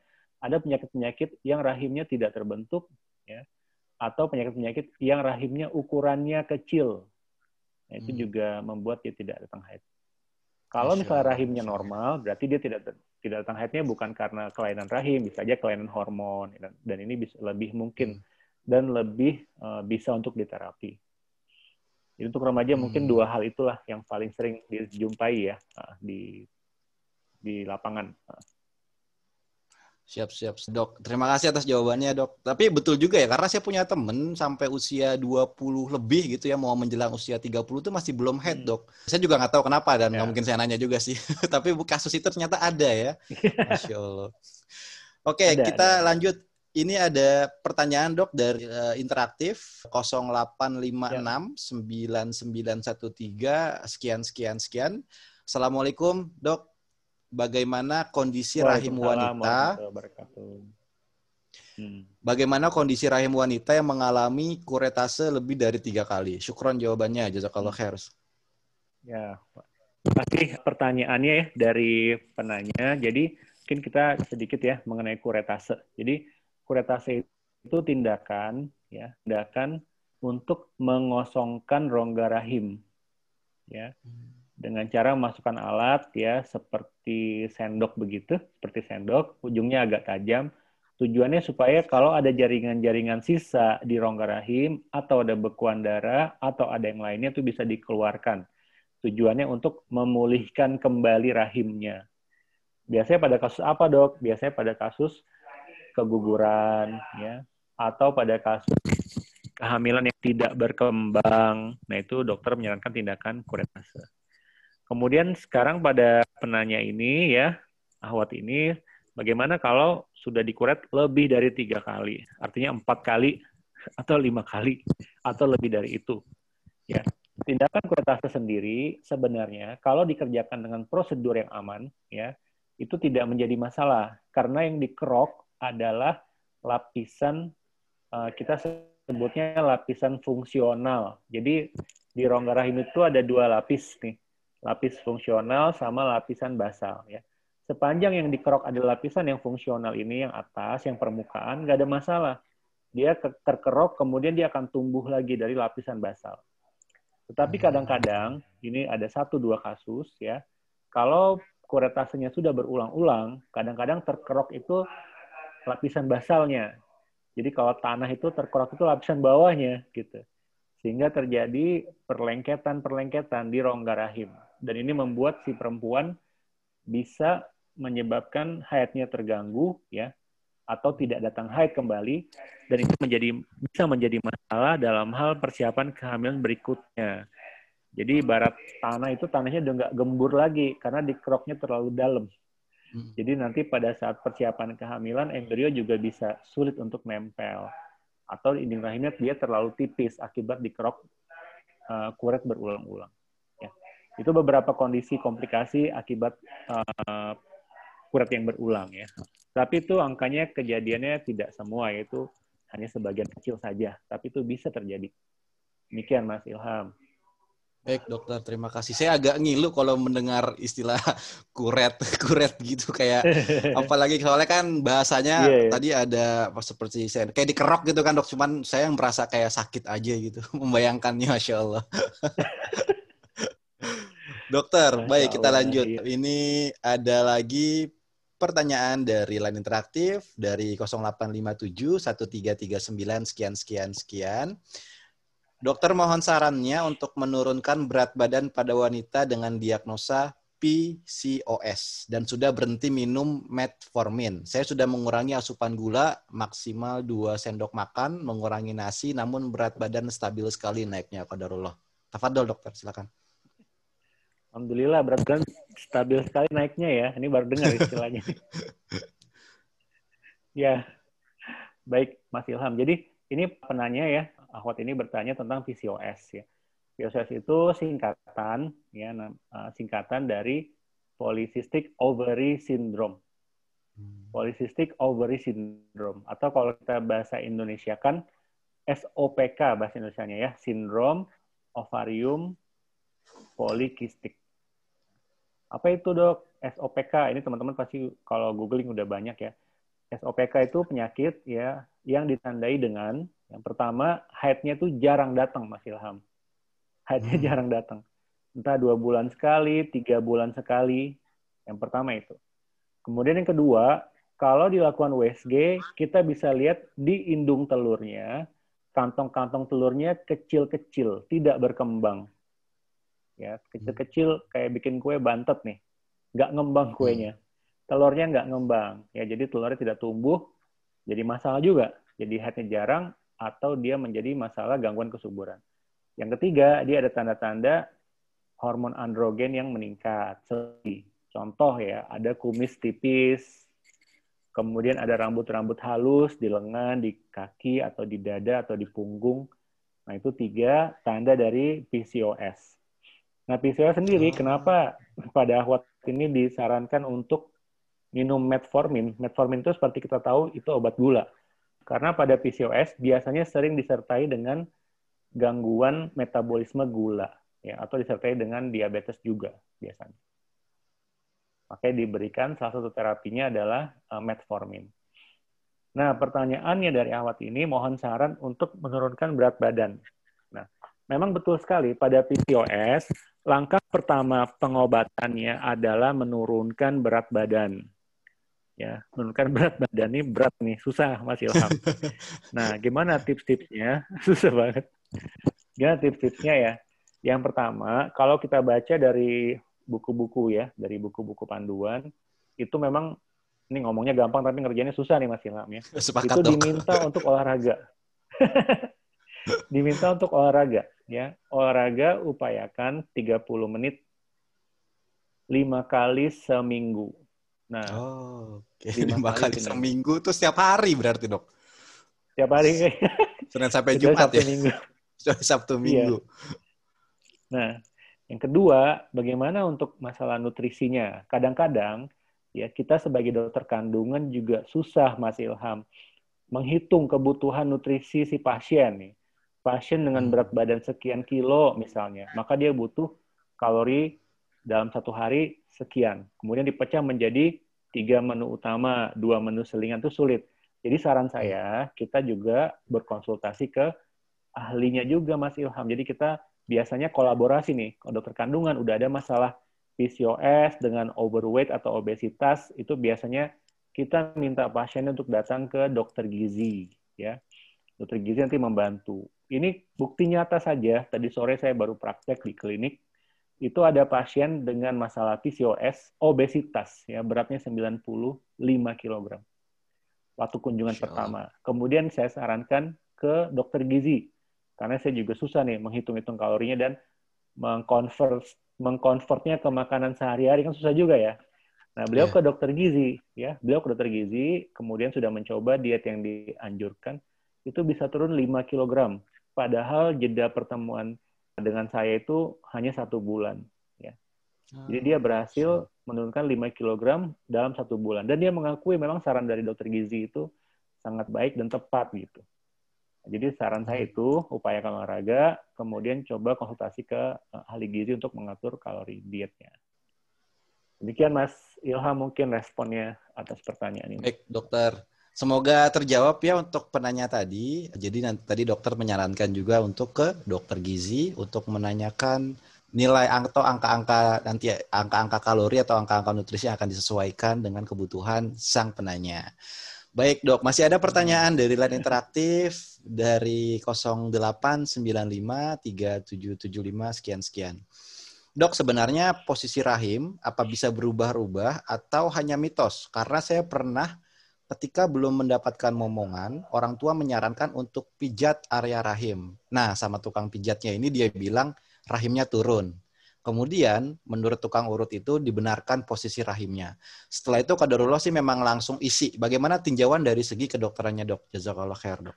ada penyakit-penyakit yang rahimnya tidak terbentuk, ya, atau penyakit-penyakit yang rahimnya ukurannya kecil. Nah, itu hmm. juga membuat dia tidak datang haid. Kalau misalnya rahimnya normal, berarti dia tidak tidak datang haidnya bukan karena kelainan rahim, bisa aja kelainan hormon, dan, dan ini bisa lebih mungkin hmm. dan lebih uh, bisa untuk diterapi. Jadi untuk remaja hmm. mungkin dua hal itulah yang paling sering dijumpai ya uh, di di lapangan. Uh. Siap, siap. Dok, terima kasih atas jawabannya, dok. Tapi betul juga ya, karena saya punya temen sampai usia 20 lebih gitu ya, mau menjelang usia 30 itu masih belum head, hmm. dok. Saya juga nggak tahu kenapa, dan nggak ya. mungkin saya nanya juga sih. Tapi kasus itu ternyata ada ya. Masya Allah. Oke, ada, kita ada. lanjut. Ini ada pertanyaan, dok, dari uh, interaktif 0856 9913 sekian, sekian, sekian. Assalamualaikum, dok bagaimana kondisi rahim wanita hmm. bagaimana kondisi rahim wanita yang mengalami kuretase lebih dari tiga kali? Syukron jawabannya jazakallah khair. Ya pasti pertanyaannya ya dari penanya. Jadi mungkin kita sedikit ya mengenai kuretase. Jadi kuretase itu tindakan ya tindakan untuk mengosongkan rongga rahim ya. Hmm dengan cara memasukkan alat ya seperti sendok begitu, seperti sendok, ujungnya agak tajam. Tujuannya supaya kalau ada jaringan-jaringan sisa di rongga rahim atau ada bekuan darah atau ada yang lainnya itu bisa dikeluarkan. Tujuannya untuk memulihkan kembali rahimnya. Biasanya pada kasus apa, Dok? Biasanya pada kasus keguguran ya atau pada kasus kehamilan yang tidak berkembang. Nah, itu dokter menyarankan tindakan kuretase. Kemudian sekarang pada penanya ini ya, ahwat ini, bagaimana kalau sudah dikuret lebih dari tiga kali, artinya empat kali atau lima kali atau lebih dari itu. Ya, tindakan kuretase sendiri sebenarnya kalau dikerjakan dengan prosedur yang aman, ya, itu tidak menjadi masalah karena yang dikerok adalah lapisan uh, kita sebutnya lapisan fungsional. Jadi di rongga rahim itu ada dua lapis nih lapis fungsional sama lapisan basal ya. Sepanjang yang dikerok adalah lapisan yang fungsional ini yang atas, yang permukaan, nggak ada masalah. Dia terkerok, kemudian dia akan tumbuh lagi dari lapisan basal. Tetapi kadang-kadang ini ada satu dua kasus ya. Kalau kuretasenya sudah berulang-ulang, kadang-kadang terkerok itu lapisan basalnya. Jadi kalau tanah itu terkerok itu lapisan bawahnya gitu. Sehingga terjadi perlengketan-perlengketan di rongga rahim dan ini membuat si perempuan bisa menyebabkan haidnya terganggu ya atau tidak datang haid kembali dan itu menjadi bisa menjadi masalah dalam hal persiapan kehamilan berikutnya. Jadi barat tanah itu tanahnya udah nggak gembur lagi karena dikeroknya terlalu dalam. Hmm. Jadi nanti pada saat persiapan kehamilan embrio juga bisa sulit untuk nempel atau dinding rahimnya dia terlalu tipis akibat dikerok uh, kuret berulang-ulang. Itu beberapa kondisi komplikasi akibat uh, kurat yang berulang ya. Tapi itu angkanya kejadiannya tidak semua yaitu hanya sebagian kecil saja, tapi itu bisa terjadi. Demikian Mas Ilham. Baik dokter, terima kasih. Saya agak ngilu kalau mendengar istilah kuret, kuret gitu kayak apalagi soalnya kan bahasanya yeah, yeah. tadi ada seperti saya kayak dikerok gitu kan dok, cuman saya yang merasa kayak sakit aja gitu membayangkannya, masya Allah. Dokter, baik kita lanjut. Iya. Ini ada lagi pertanyaan dari line interaktif dari 0857 1339 sekian sekian sekian. Dokter mohon sarannya untuk menurunkan berat badan pada wanita dengan diagnosa PCOS dan sudah berhenti minum metformin. Saya sudah mengurangi asupan gula maksimal 2 sendok makan, mengurangi nasi, namun berat badan stabil sekali naiknya. Qadarullah. Tafadol dokter, silakan. Alhamdulillah berat badan stabil sekali naiknya ya. Ini baru dengar istilahnya. ya, baik Mas Ilham. Jadi ini penanya ya, Ahwat ini bertanya tentang PCOS ya. PCOS itu singkatan ya, eh, singkatan dari Polycystic Ovary Syndrome. Hmm. Polycystic Ovary Syndrome atau kalau kita bahasa Indonesia kan SOPK bahasa Indonesia ya, Sindrom Ovarium Polycystic. Apa itu dok? SOPK ini teman-teman pasti kalau googling udah banyak ya. SOPK itu penyakit ya yang ditandai dengan yang pertama haidnya tuh jarang datang Mas Ilham. Haidnya hmm. jarang datang. Entah dua bulan sekali, tiga bulan sekali. Yang pertama itu. Kemudian yang kedua, kalau dilakukan USG, kita bisa lihat di indung telurnya, kantong-kantong telurnya kecil-kecil, tidak berkembang ya kecil-kecil kayak bikin kue bantet nih nggak ngembang hmm. kuenya telurnya nggak ngembang. Ya, jadi telurnya tidak tumbuh, jadi masalah juga. Jadi headnya jarang atau dia menjadi masalah gangguan kesuburan. Yang ketiga, dia ada tanda-tanda hormon androgen yang meningkat. Contoh ya, ada kumis tipis, kemudian ada rambut-rambut halus di lengan, di kaki, atau di dada, atau di punggung. Nah, itu tiga tanda dari PCOS. Nah, PCOS sendiri, oh. kenapa pada waktu ini disarankan untuk minum metformin? Metformin itu seperti kita tahu, itu obat gula. Karena pada PCOS biasanya sering disertai dengan gangguan metabolisme gula ya atau disertai dengan diabetes juga biasanya. Makanya diberikan salah satu terapinya adalah uh, metformin. Nah, pertanyaannya dari awat ini mohon saran untuk menurunkan berat badan. Memang betul sekali pada PCOS langkah pertama pengobatannya adalah menurunkan berat badan. Ya, menurunkan berat badan ini berat nih, susah Mas Ilham. Nah, gimana tips-tipsnya? Susah banget. Gimana tips-tipsnya ya? Yang pertama, kalau kita baca dari buku-buku ya, dari buku-buku panduan, itu memang ini ngomongnya gampang tapi ngerjainnya susah nih Mas Ilham ya. Sepakat, itu diminta untuk olahraga. diminta untuk olahraga ya. Olahraga upayakan 30 menit lima kali seminggu. Nah, oh, okay. lima, kali, kali seminggu tuh setiap hari berarti dok? Setiap hari. Senin sampai Jumat ya? Minggu. Sabtu iya. Minggu. Iya. Nah, yang kedua, bagaimana untuk masalah nutrisinya? Kadang-kadang ya kita sebagai dokter kandungan juga susah Mas Ilham menghitung kebutuhan nutrisi si pasien nih. Pasien dengan hmm. berat badan sekian kilo misalnya, maka dia butuh kalori dalam satu hari sekian. Kemudian dipecah menjadi tiga menu utama, dua menu selingan itu sulit. Jadi saran saya kita juga berkonsultasi ke ahlinya juga Mas Ilham. Jadi kita biasanya kolaborasi nih. Kalau dokter kandungan udah ada masalah PCOS dengan overweight atau obesitas, itu biasanya kita minta pasien untuk datang ke dokter gizi, ya. Dokter gizi nanti membantu. Ini bukti nyata saja. Tadi sore saya baru praktek di klinik. Itu ada pasien dengan masalah PCOS, obesitas, ya beratnya 95 kg. Waktu kunjungan pertama. Kemudian saya sarankan ke dokter gizi karena saya juga susah nih menghitung-hitung kalorinya dan mengkonvert mengkonvertnya ke makanan sehari-hari kan susah juga ya. Nah, beliau yeah. ke dokter gizi, ya. Beliau ke dokter gizi, kemudian sudah mencoba diet yang dianjurkan, itu bisa turun 5 kg. Padahal jeda pertemuan dengan saya itu hanya satu bulan. Ya. Jadi dia ah, berhasil menurunkan 5 kg dalam satu bulan. Dan dia mengakui memang saran dari dokter gizi itu sangat baik dan tepat gitu. Jadi saran saya itu upayakan olahraga, kemudian coba konsultasi ke eh, ahli gizi untuk mengatur kalori dietnya. Demikian Mas Ilham mungkin responnya atas pertanyaan ini. Baik, dokter. Semoga terjawab ya untuk penanya tadi. Jadi nanti tadi dokter menyarankan juga untuk ke dokter gizi untuk menanyakan nilai atau angka-angka nanti angka-angka kalori atau angka-angka nutrisi akan disesuaikan dengan kebutuhan sang penanya. Baik dok, masih ada pertanyaan dari line interaktif dari 08953775 sekian-sekian. Dok, sebenarnya posisi rahim apa bisa berubah-ubah atau hanya mitos? Karena saya pernah ketika belum mendapatkan momongan, orang tua menyarankan untuk pijat area rahim. Nah, sama tukang pijatnya ini dia bilang rahimnya turun. Kemudian menurut tukang urut itu dibenarkan posisi rahimnya. Setelah itu kadarullah sih memang langsung isi. Bagaimana tinjauan dari segi kedokterannya dok? Jazakallah khair dok.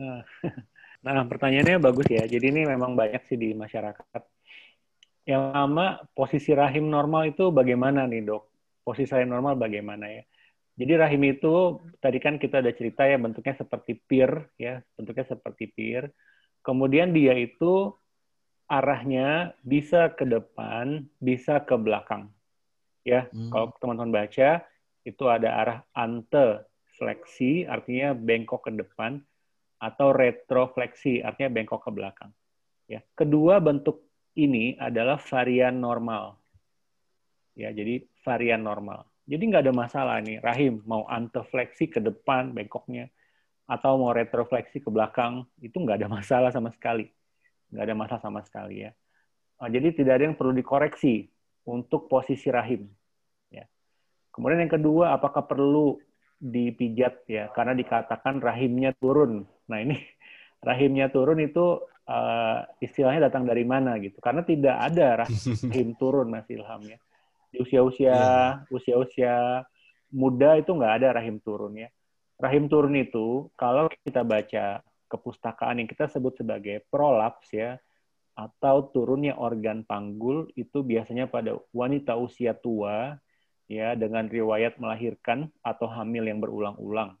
Nah, nah pertanyaannya bagus ya. Jadi ini memang banyak sih di masyarakat. Yang pertama posisi rahim normal itu bagaimana nih dok? Posisi rahim normal bagaimana ya? Jadi rahim itu tadi kan kita ada cerita ya bentuknya seperti pir ya, bentuknya seperti pir. Kemudian dia itu arahnya bisa ke depan, bisa ke belakang. Ya, hmm. kalau teman-teman baca itu ada arah antefleksi, artinya bengkok ke depan, atau retrofleksi, artinya bengkok ke belakang. Ya, kedua bentuk ini adalah varian normal. Ya, jadi varian normal. Jadi nggak ada masalah nih, rahim mau antefleksi ke depan bengkoknya, atau mau retrofleksi ke belakang, itu nggak ada masalah sama sekali nggak ada masalah sama sekali ya. Nah, jadi tidak ada yang perlu dikoreksi untuk posisi rahim. Ya. Kemudian yang kedua, apakah perlu dipijat ya? Karena dikatakan rahimnya turun. Nah ini rahimnya turun itu uh, istilahnya datang dari mana gitu? Karena tidak ada rahim turun Mas Ilham ya. Di usia-usia yeah. usia-usia muda itu nggak ada rahim turun ya. Rahim turun itu kalau kita baca kepustakaan yang kita sebut sebagai prolaps ya, atau turunnya organ panggul itu biasanya pada wanita usia tua ya dengan riwayat melahirkan atau hamil yang berulang-ulang.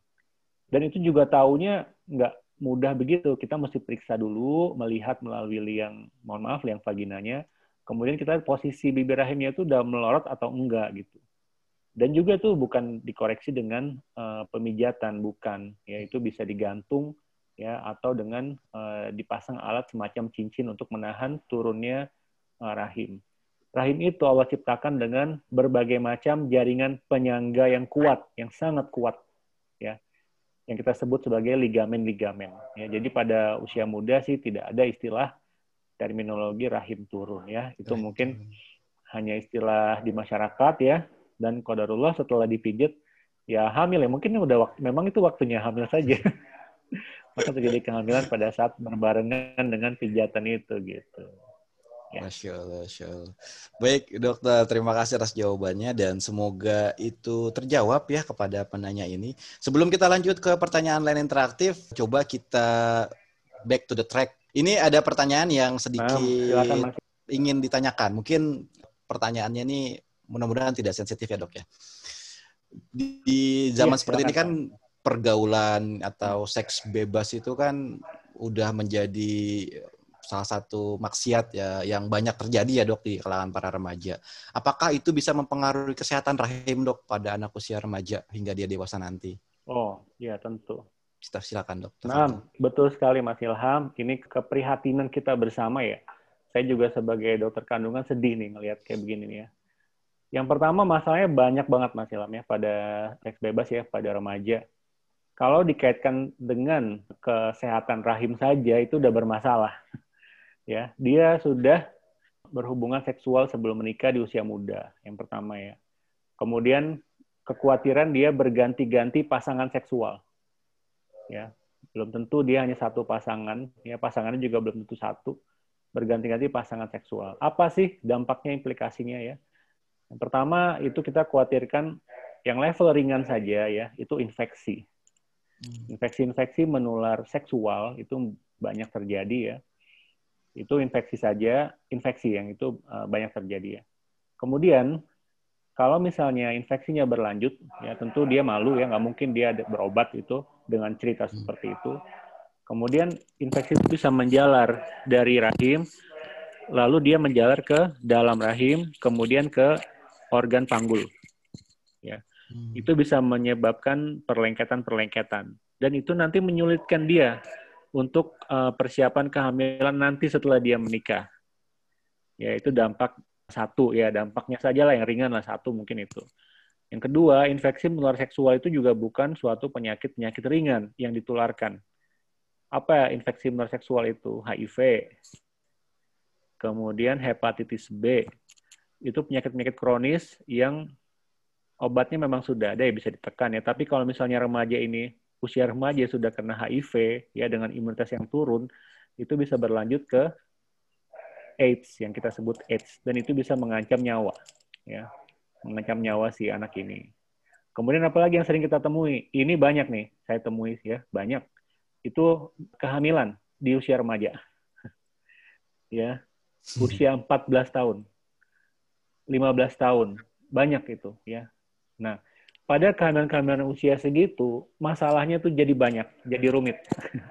Dan itu juga tahunya nggak mudah begitu. Kita mesti periksa dulu, melihat melalui liang, mohon maaf, liang vaginanya. Kemudian kita posisi bibir rahimnya itu udah melorot atau enggak gitu. Dan juga tuh bukan dikoreksi dengan uh, pemijatan, bukan. Ya itu bisa digantung ya atau dengan uh, dipasang alat semacam cincin untuk menahan turunnya uh, rahim. Rahim itu Allah ciptakan dengan berbagai macam jaringan penyangga yang kuat, yang sangat kuat, ya, yang kita sebut sebagai ligamen-ligamen. Ya, jadi pada usia muda sih tidak ada istilah terminologi rahim turun, ya. Itu rahim mungkin turun. hanya istilah di masyarakat, ya. Dan kodarullah setelah dipijit, ya hamil ya. Mungkin udah waktu, memang itu waktunya hamil saja. Maka terjadi kehamilan pada saat berbarengan dengan pijatan itu, gitu. Ya. Masya Allah, Masya Allah. Baik, dokter, terima kasih atas jawabannya dan semoga itu terjawab ya kepada penanya ini. Sebelum kita lanjut ke pertanyaan lain interaktif, coba kita back to the track. Ini ada pertanyaan yang sedikit um, ingin ditanyakan. Mungkin pertanyaannya ini mudah-mudahan tidak sensitif ya dok ya. Di, di zaman ya, seperti ini kan pergaulan atau seks bebas itu kan udah menjadi salah satu maksiat ya yang banyak terjadi ya dok di kalangan para remaja. Apakah itu bisa mempengaruhi kesehatan rahim dok pada anak usia remaja hingga dia dewasa nanti? Oh, ya tentu. Kita silakan dok. Nah, betul sekali Mas Ilham. Ini keprihatinan kita bersama ya. Saya juga sebagai dokter kandungan sedih nih ngelihat kayak begini nih ya. Yang pertama masalahnya banyak banget Mas Ilham ya pada seks bebas ya pada remaja. Kalau dikaitkan dengan kesehatan rahim saja itu udah bermasalah ya dia sudah berhubungan seksual sebelum menikah di usia muda yang pertama ya kemudian kekhawatiran dia berganti-ganti pasangan seksual ya. Belum tentu dia hanya satu pasangan ya pasangannya juga belum tentu satu. Berganti-ganti pasangan seksual. Apa sih dampaknya implikasinya ya? Yang pertama itu kita khawatirkan yang level ringan saja ya itu infeksi. Hmm. infeksi-infeksi menular seksual itu banyak terjadi ya. Itu infeksi saja, infeksi yang itu uh, banyak terjadi ya. Kemudian kalau misalnya infeksinya berlanjut, ya tentu dia malu ya, nggak mungkin dia berobat itu dengan cerita seperti itu. Kemudian infeksi itu bisa menjalar dari rahim, lalu dia menjalar ke dalam rahim, kemudian ke organ panggul. Ya, hmm. itu bisa menyebabkan perlengketan-perlengketan, dan itu nanti menyulitkan dia untuk uh, persiapan kehamilan nanti setelah dia menikah. Ya, itu dampak satu ya, dampaknya saja lah yang ringan lah satu mungkin itu. Yang kedua, infeksi menular seksual itu juga bukan suatu penyakit-penyakit ringan yang ditularkan. Apa infeksi menular seksual itu? HIV, kemudian hepatitis B. Itu penyakit-penyakit kronis yang obatnya memang sudah ada ya bisa ditekan ya. Tapi kalau misalnya remaja ini usia remaja sudah kena HIV ya dengan imunitas yang turun itu bisa berlanjut ke AIDS yang kita sebut AIDS dan itu bisa mengancam nyawa ya mengancam nyawa si anak ini. Kemudian apalagi yang sering kita temui? Ini banyak nih, saya temui ya, banyak. Itu kehamilan di usia remaja. ya. Usia 14 tahun. 15 tahun. Banyak itu ya. Nah, pada kehamilan-kehamilan usia segitu, masalahnya tuh jadi banyak, jadi rumit.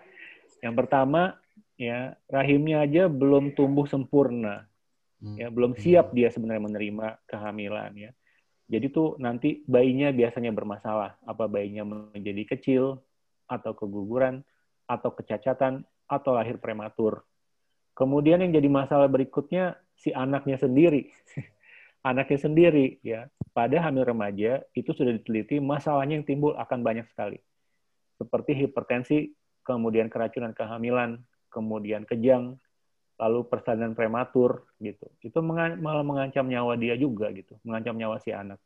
yang pertama, ya rahimnya aja belum tumbuh sempurna, ya belum siap dia sebenarnya menerima kehamilan, ya. Jadi tuh nanti bayinya biasanya bermasalah, apa bayinya menjadi kecil, atau keguguran, atau kecacatan, atau lahir prematur. Kemudian yang jadi masalah berikutnya si anaknya sendiri. anaknya sendiri ya pada hamil remaja itu sudah diteliti masalahnya yang timbul akan banyak sekali seperti hipertensi kemudian keracunan kehamilan kemudian kejang lalu persalinan prematur gitu itu malah mengancam nyawa dia juga gitu mengancam nyawa si anak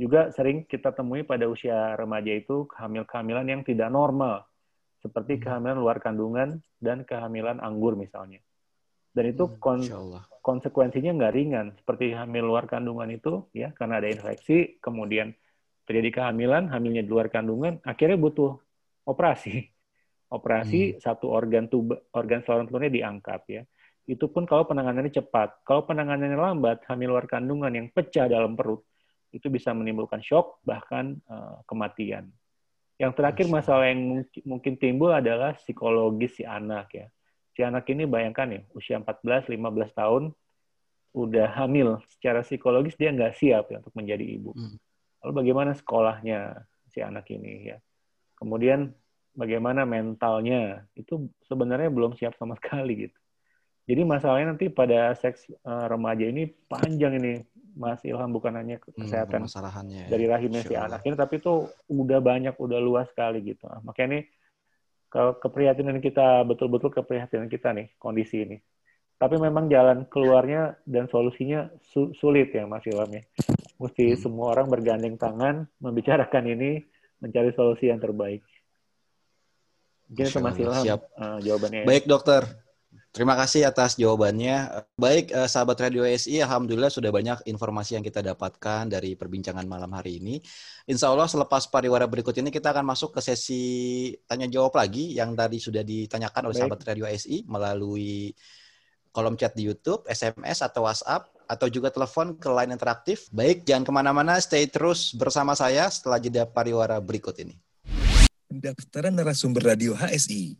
juga sering kita temui pada usia remaja itu kehamilan-kehamilan yang tidak normal, seperti Hmm. kehamilan luar kandungan dan kehamilan anggur misalnya. Dan itu Hmm, kon- konsekuensinya nggak ringan, seperti hamil luar kandungan itu ya karena ada infeksi, kemudian terjadi kehamilan, hamilnya di luar kandungan, akhirnya butuh operasi. Operasi satu organ tubuh, organ saluran telurnya diangkat ya. Itu pun kalau penanganannya cepat. Kalau penanganannya lambat, hamil luar kandungan yang pecah dalam perut itu bisa menimbulkan shock bahkan eh, kematian. Yang terakhir masalah yang mungkin, mungkin timbul adalah psikologis si anak ya. Si anak ini bayangkan ya, usia 14-15 tahun udah hamil, secara psikologis dia nggak siap ya untuk menjadi ibu. Hmm. Lalu bagaimana sekolahnya si anak ini ya? Kemudian bagaimana mentalnya itu sebenarnya belum siap sama sekali gitu. Jadi masalahnya nanti pada seks eh, remaja ini panjang ini Mas Ilham bukan hanya Hmm, kesehatan ya. dari rahimnya si anak ini, tapi itu udah banyak, udah luas sekali gitu. Nah, makanya ini ke- keprihatinan kita betul-betul keprihatinan kita nih kondisi ini. Tapi memang jalan keluarnya dan solusinya su- sulit ya Mas Ilham ya. Mesti Hmm. semua orang bergandeng tangan membicarakan ini, mencari solusi yang terbaik. Mungkin itu Insya Mas Allah. Ilham Siap. eh, jawabannya. ya. Baik dokter, terima kasih atas jawabannya. Baik eh, sahabat Radio SI, alhamdulillah sudah banyak informasi yang kita dapatkan dari perbincangan malam hari ini. Insya Allah selepas pariwara berikut ini kita akan masuk ke sesi tanya jawab lagi yang tadi sudah ditanyakan oleh Baik. sahabat Radio SI melalui kolom chat di YouTube, SMS atau WhatsApp atau juga telepon ke line interaktif. Baik, jangan ke mana-mana, stay terus bersama saya setelah jeda pariwara berikut ini. Pendaftaran narasumber radio HSI.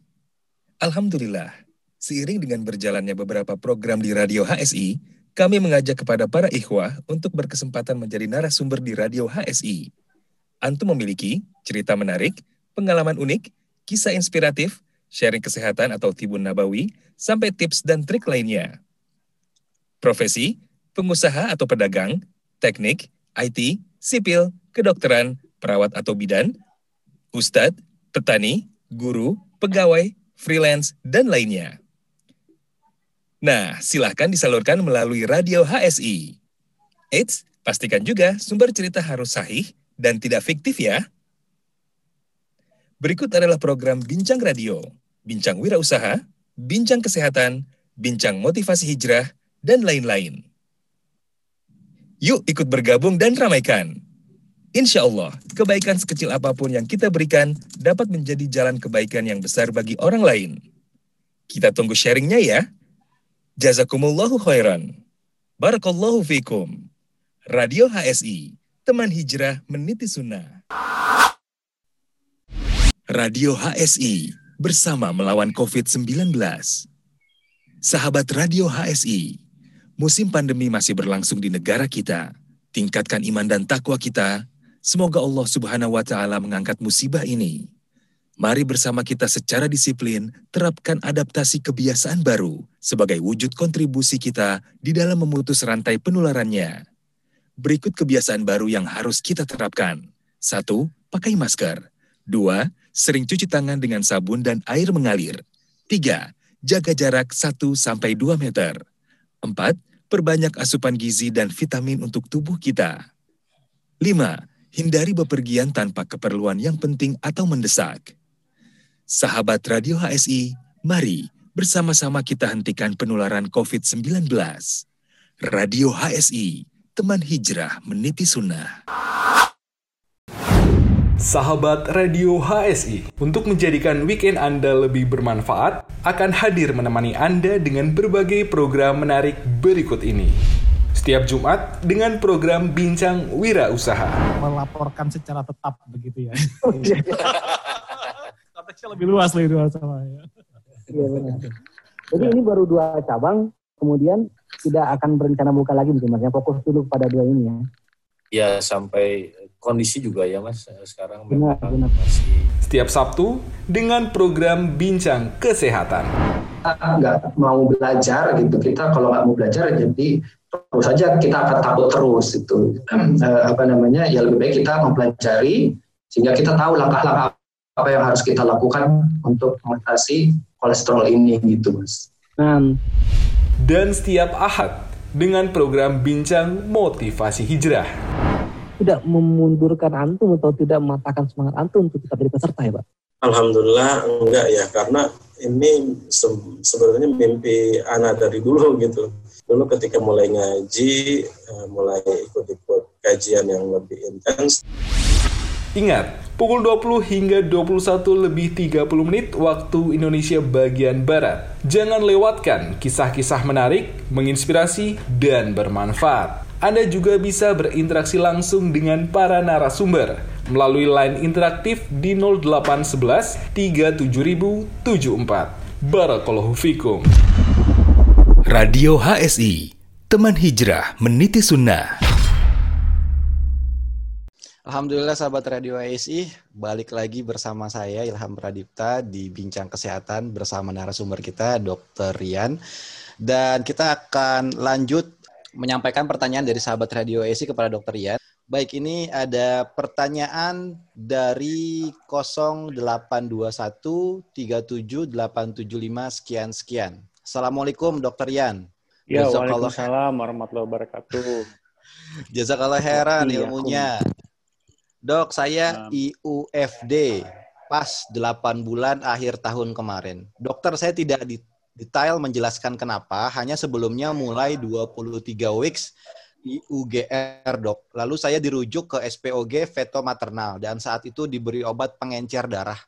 Alhamdulillah, seiring dengan berjalannya beberapa program di radio HSI, kami mengajak kepada para ikhwah untuk berkesempatan menjadi narasumber di radio HSI. Antum memiliki cerita menarik, pengalaman unik, kisah inspiratif, sharing kesehatan atau tibun nabawi, sampai tips dan trik lainnya. Profesi, pengusaha atau pedagang, teknik, IT, sipil, kedokteran, perawat atau bidan, ustadz, petani, guru, pegawai, freelance, dan lainnya. Nah, silahkan disalurkan melalui radio HSI. Eits, pastikan juga sumber cerita harus sahih dan tidak fiktif ya. Berikut adalah program Bincang Radio, Bincang Wirausaha, Bincang Kesehatan, Bincang Motivasi Hijrah, dan lain-lain. Yuk ikut bergabung dan ramaikan. Insya Allah, kebaikan sekecil apa pun yang kita berikan dapat menjadi jalan kebaikan yang besar bagi orang lain. Kita tunggu sharingnya ya. Jazakumullahu khairan. Barakallahu fikum. Radio HSI, teman hijrah meniti sunnah. Radio HSI, bersama melawan COVID-19. Sahabat Radio HSI, musim pandemi masih berlangsung di negara kita. Tingkatkan iman dan takwa kita Semoga Allah Subhanahu wa Ta'ala mengangkat musibah ini. Mari bersama kita secara disiplin terapkan adaptasi kebiasaan baru sebagai wujud kontribusi kita di dalam memutus rantai penularannya. Berikut kebiasaan baru yang harus kita terapkan. Satu, pakai masker. Dua, sering cuci tangan dengan sabun dan air mengalir. Tiga, jaga jarak 1 sampai 2 meter. Empat, perbanyak asupan gizi dan vitamin untuk tubuh kita. Lima, hindari bepergian tanpa keperluan yang penting atau mendesak. Sahabat Radio HSI, mari bersama-sama kita hentikan penularan COVID-19. Radio HSI, teman hijrah meniti sunnah. Sahabat Radio HSI, untuk menjadikan weekend Anda lebih bermanfaat, akan hadir menemani Anda dengan berbagai program menarik berikut ini. Setiap Jumat dengan program Bincang Wira Usaha. Melaporkan secara tetap begitu ya. Konteksnya lebih luas lebih luas sama ya. Iya benar. Jadi ini baru dua cabang, kemudian tidak akan berencana buka lagi mungkin mas. Ya, fokus dulu pada dua ini ya. Ya sampai kondisi juga ya mas sekarang Benar, memang benar. masih Setiap Sabtu dengan program Bincang Kesehatan. kita nggak mau belajar gitu kita kalau nggak mau belajar jadi terus saja kita akan takut terus itu Eh, apa namanya ya lebih baik kita mempelajari sehingga kita tahu langkah-langkah apa yang harus kita lakukan untuk mengatasi kolesterol ini gitu mas. Nah, Dan setiap Ahad dengan program Bincang Motivasi Hijrah. tidak memundurkan antum atau tidak mematahkan semangat antum untuk tetap jadi peserta ya Pak? Alhamdulillah enggak ya karena ini se sebenarnya mimpi anak dari dulu gitu. Dulu ketika mulai ngaji, uh, mulai ikut-ikut kajian yang lebih intens. Ingat, pukul 20 hingga 21 lebih 30 menit waktu Indonesia bagian Barat. Jangan lewatkan kisah-kisah menarik, menginspirasi, dan bermanfaat. Anda juga bisa berinteraksi langsung dengan para narasumber melalui line interaktif di 0811 37074. Barakallahu fikum. Radio HSI, teman hijrah meniti sunnah. Alhamdulillah sahabat Radio ASI, balik lagi bersama saya Ilham Pradipta di Bincang Kesehatan bersama narasumber kita Dr. Rian. Dan kita akan lanjut menyampaikan pertanyaan dari sahabat Radio ASI kepada Dr. Rian. Baik, ini ada pertanyaan dari 0821 37875 sekian sekian. Assalamualaikum Dr. Rian. Ya, Waalaikumsalam warahmatullahi wabarakatuh. Jazakallah heran ilmunya. Dok, saya IUFD pas 8 bulan akhir tahun kemarin. Dokter, saya tidak detail menjelaskan kenapa, hanya sebelumnya mulai 23 weeks IUGR, dok. Lalu saya dirujuk ke SPOG veto maternal dan saat itu diberi obat pengencer darah.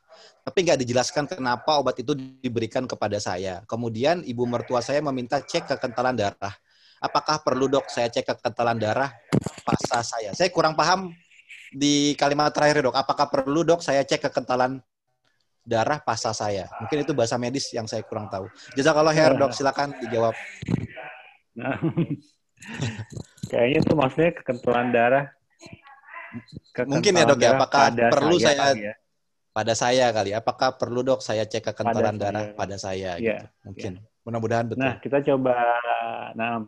Tapi nggak dijelaskan kenapa obat itu diberikan kepada saya. Kemudian ibu mertua saya meminta cek kekentalan darah. Apakah perlu dok saya cek kekentalan darah pasca saya? Saya kurang paham di kalimat terakhir dok, apakah perlu dok saya cek kekentalan darah pasa saya? Mungkin itu bahasa medis yang saya kurang tahu. Jazakallah khair dok, silakan dijawab. Kayaknya itu maksudnya kekentalan darah. Kekentalan Mungkin ya dok ya, apakah perlu saya, saya ya? pada saya kali? Apakah perlu dok saya cek kekentalan pada darah saya. pada saya? Ya, gitu. Mungkin. Ya. Mudah-mudahan betul. Nah, kita coba. Nah,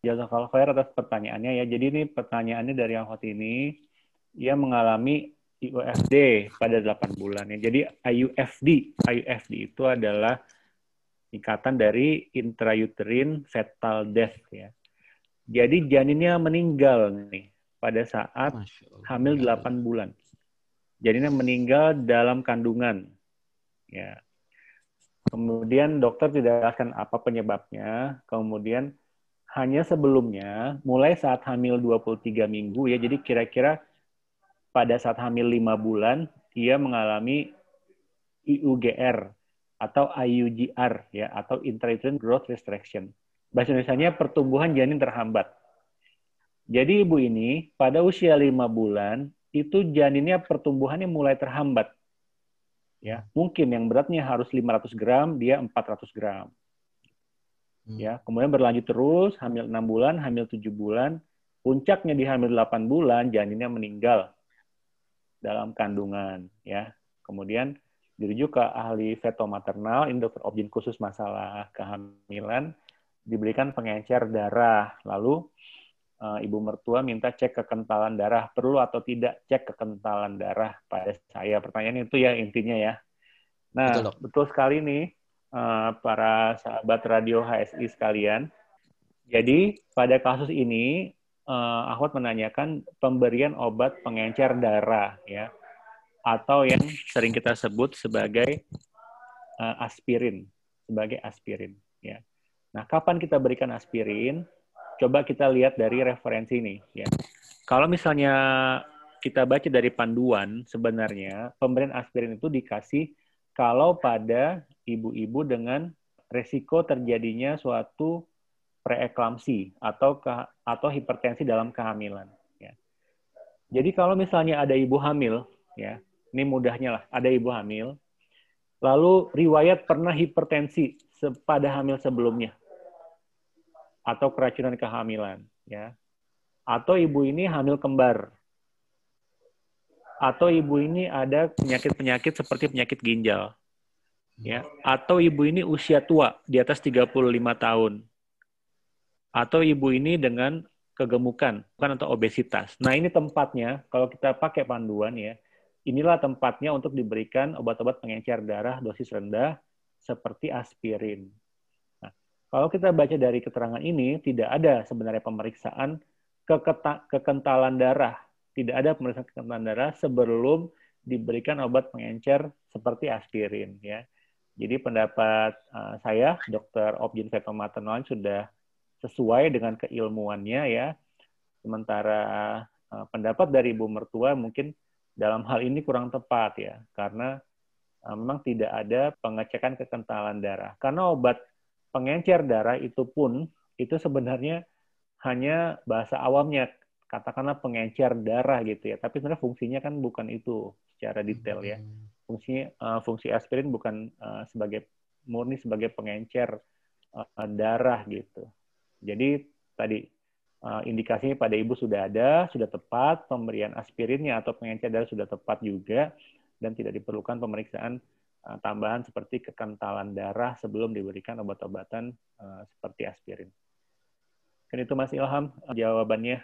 Jazakallah khair atas pertanyaannya ya. Jadi ini pertanyaannya dari yang hot ini ia mengalami IUFD pada 8 bulan. Ya. Jadi IUFD, IUFD itu adalah ikatan dari intrauterine fetal death ya. Jadi janinnya meninggal nih pada saat hamil 8 bulan. Janinnya meninggal dalam kandungan. Ya. Kemudian dokter tidak akan apa penyebabnya. Kemudian hanya sebelumnya mulai saat hamil 23 minggu ya. Jadi kira-kira pada saat hamil lima bulan ia mengalami IUGR atau IUGR ya atau intrauterine growth restriction. Bahasa Indonesia pertumbuhan janin terhambat. Jadi ibu ini pada usia lima bulan itu janinnya pertumbuhannya mulai terhambat. Ya, mungkin yang beratnya harus 500 gram, dia 400 gram. Hmm. Ya, kemudian berlanjut terus, hamil enam bulan, hamil tujuh bulan, puncaknya di hamil 8 bulan, janinnya meninggal dalam kandungan ya. Kemudian dirujuk ke ahli veto maternal, ini dokter khusus masalah kehamilan, diberikan pengencer darah. Lalu e, ibu mertua minta cek kekentalan darah, perlu atau tidak cek kekentalan darah pada saya. Pertanyaan itu ya intinya ya. Nah, betul, betul sekali nih e, para sahabat radio HSI sekalian. Jadi pada kasus ini uh, Ahmad menanyakan pemberian obat pengencer darah ya atau yang sering kita sebut sebagai uh, aspirin sebagai aspirin ya. Nah, kapan kita berikan aspirin? Coba kita lihat dari referensi ini ya. Kalau misalnya kita baca dari panduan sebenarnya pemberian aspirin itu dikasih kalau pada ibu-ibu dengan resiko terjadinya suatu preeklamsi atau ke, atau hipertensi dalam kehamilan. Ya. Jadi kalau misalnya ada ibu hamil, ya, ini mudahnya lah, ada ibu hamil, lalu riwayat pernah hipertensi pada hamil sebelumnya, atau keracunan kehamilan, ya, atau ibu ini hamil kembar, atau ibu ini ada penyakit-penyakit seperti penyakit ginjal, ya, atau ibu ini usia tua di atas 35 tahun, atau ibu ini dengan kegemukan bukan atau obesitas. Nah, ini tempatnya kalau kita pakai panduan ya. Inilah tempatnya untuk diberikan obat-obat pengencer darah dosis rendah seperti aspirin. Kalau kita baca dari keterangan ini tidak ada sebenarnya pemeriksaan kekentalan darah, tidak ada pemeriksaan kekentalan darah sebelum diberikan obat pengencer seperti aspirin ya. Jadi pendapat uh, saya, Dr. Objin Fetomatenon sudah sesuai dengan keilmuannya ya. Sementara uh, pendapat dari ibu mertua mungkin dalam hal ini kurang tepat ya, karena uh, memang tidak ada pengecekan kekentalan darah. Karena obat pengencer darah itu pun itu sebenarnya hanya bahasa awamnya katakanlah pengencer darah gitu ya. Tapi sebenarnya fungsinya kan bukan itu secara detail ya. Hmm. Fungsi uh, fungsi aspirin bukan uh, sebagai murni sebagai pengencer uh, darah gitu. Jadi tadi uh, indikasinya pada ibu sudah ada, sudah tepat, pemberian aspirinnya atau pengencer darah sudah tepat juga dan tidak diperlukan pemeriksaan tambahan seperti kekentalan darah sebelum diberikan obat-obatan uh, seperti aspirin. Kan itu Mas Ilham jawabannya.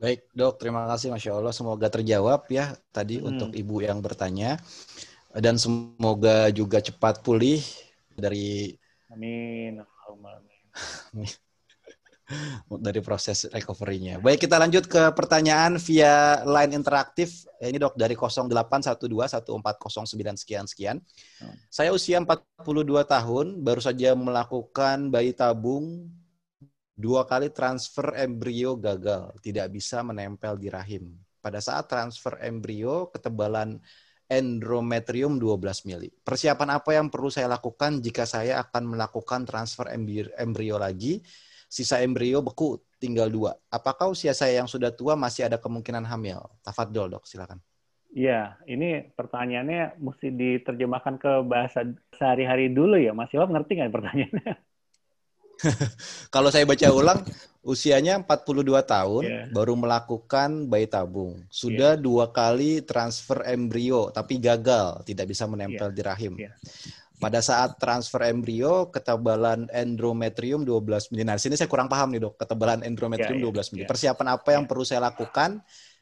Baik, dok. Terima kasih, masya Allah. Semoga terjawab ya tadi hmm. untuk ibu yang bertanya, dan semoga juga cepat pulih dari. Amin. dari proses recovery-nya. Baik, kita lanjut ke pertanyaan via line interaktif. Ini dok dari 08121409 sekian sekian. Hmm. Saya usia 42 tahun, baru saja melakukan bayi tabung Dua kali transfer embrio gagal, tidak bisa menempel di rahim. Pada saat transfer embrio, ketebalan endometrium 12 mili. Persiapan apa yang perlu saya lakukan jika saya akan melakukan transfer embrio lagi? Sisa embrio beku, tinggal dua. Apakah usia saya yang sudah tua masih ada kemungkinan hamil? Tafadol dok, silakan. Iya, ini pertanyaannya mesti diterjemahkan ke bahasa sehari-hari dulu ya. Mas Ilham ngerti nggak pertanyaannya? Kalau saya baca ulang, usianya 42 tahun, yeah. baru melakukan bayi tabung. Sudah yeah. dua kali transfer embrio, tapi gagal, tidak bisa menempel yeah. di rahim. Yeah. Pada saat transfer embrio, ketebalan endometrium 12 mm. Nah, sini saya kurang paham nih dok, ketebalan endometrium yeah, yeah, 12 mm. Yeah. Persiapan apa yang yeah. perlu saya lakukan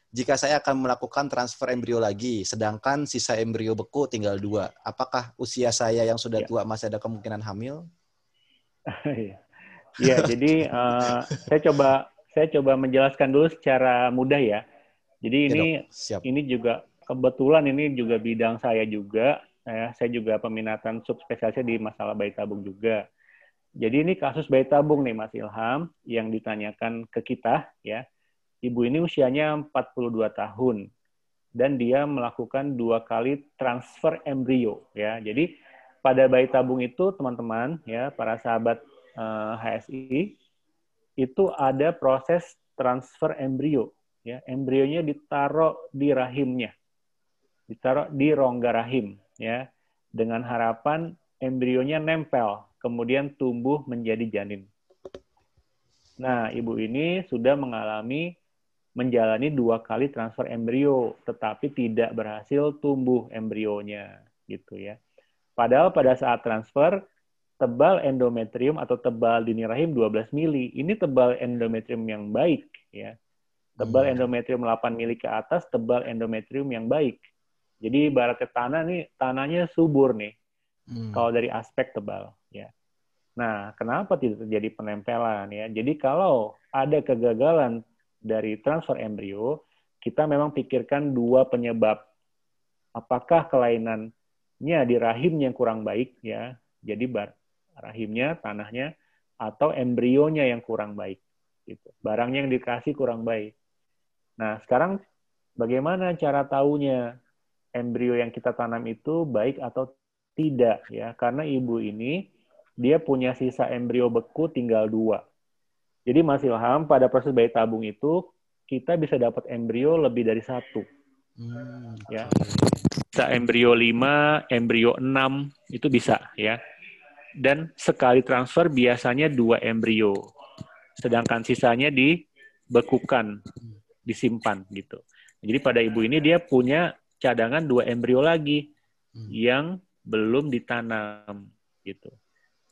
jika saya akan melakukan transfer embrio lagi, sedangkan sisa embrio beku tinggal dua? Apakah usia saya yang sudah yeah. tua masih ada kemungkinan hamil? Iya. Jadi uh, saya coba saya coba menjelaskan dulu secara mudah ya. Jadi ya, ini Siap. ini juga kebetulan ini juga bidang saya juga. Ya, saya juga peminatan subspesialisnya di masalah bayi tabung juga. Jadi ini kasus bayi tabung nih Mas Ilham yang ditanyakan ke kita ya. Ibu ini usianya 42 tahun dan dia melakukan dua kali transfer embrio ya. Jadi pada bayi tabung itu teman-teman ya para sahabat HSI eh, itu ada proses transfer embrio ya embrionya ditaruh di rahimnya ditaruh di rongga rahim ya dengan harapan embrionya nempel kemudian tumbuh menjadi janin nah ibu ini sudah mengalami menjalani dua kali transfer embrio tetapi tidak berhasil tumbuh embrionya gitu ya padahal pada saat transfer tebal endometrium atau tebal dini rahim 12 mili. Ini tebal endometrium yang baik ya. Tebal hmm. endometrium 8 mili ke atas tebal endometrium yang baik. Jadi ibaratnya tanah nih tanahnya subur nih. Hmm. Kalau dari aspek tebal ya. Nah, kenapa tidak terjadi penempelan ya? Jadi kalau ada kegagalan dari transfer embrio, kita memang pikirkan dua penyebab. Apakah kelainannya di rahim yang kurang baik ya? Jadi bar rahimnya, tanahnya, atau embrionya yang kurang baik. Gitu. Barangnya yang dikasih kurang baik. Nah, sekarang bagaimana cara tahunya embrio yang kita tanam itu baik atau tidak ya? Karena ibu ini dia punya sisa embrio beku tinggal dua. Jadi Mas Ilham pada proses bayi tabung itu kita bisa dapat embrio lebih dari satu. Hmm, ya. Bisa embrio 5, embrio 6 itu bisa ya dan sekali transfer biasanya dua embrio. Sedangkan sisanya dibekukan, disimpan gitu. Jadi pada ibu ini dia punya cadangan dua embrio lagi hmm. yang belum ditanam gitu.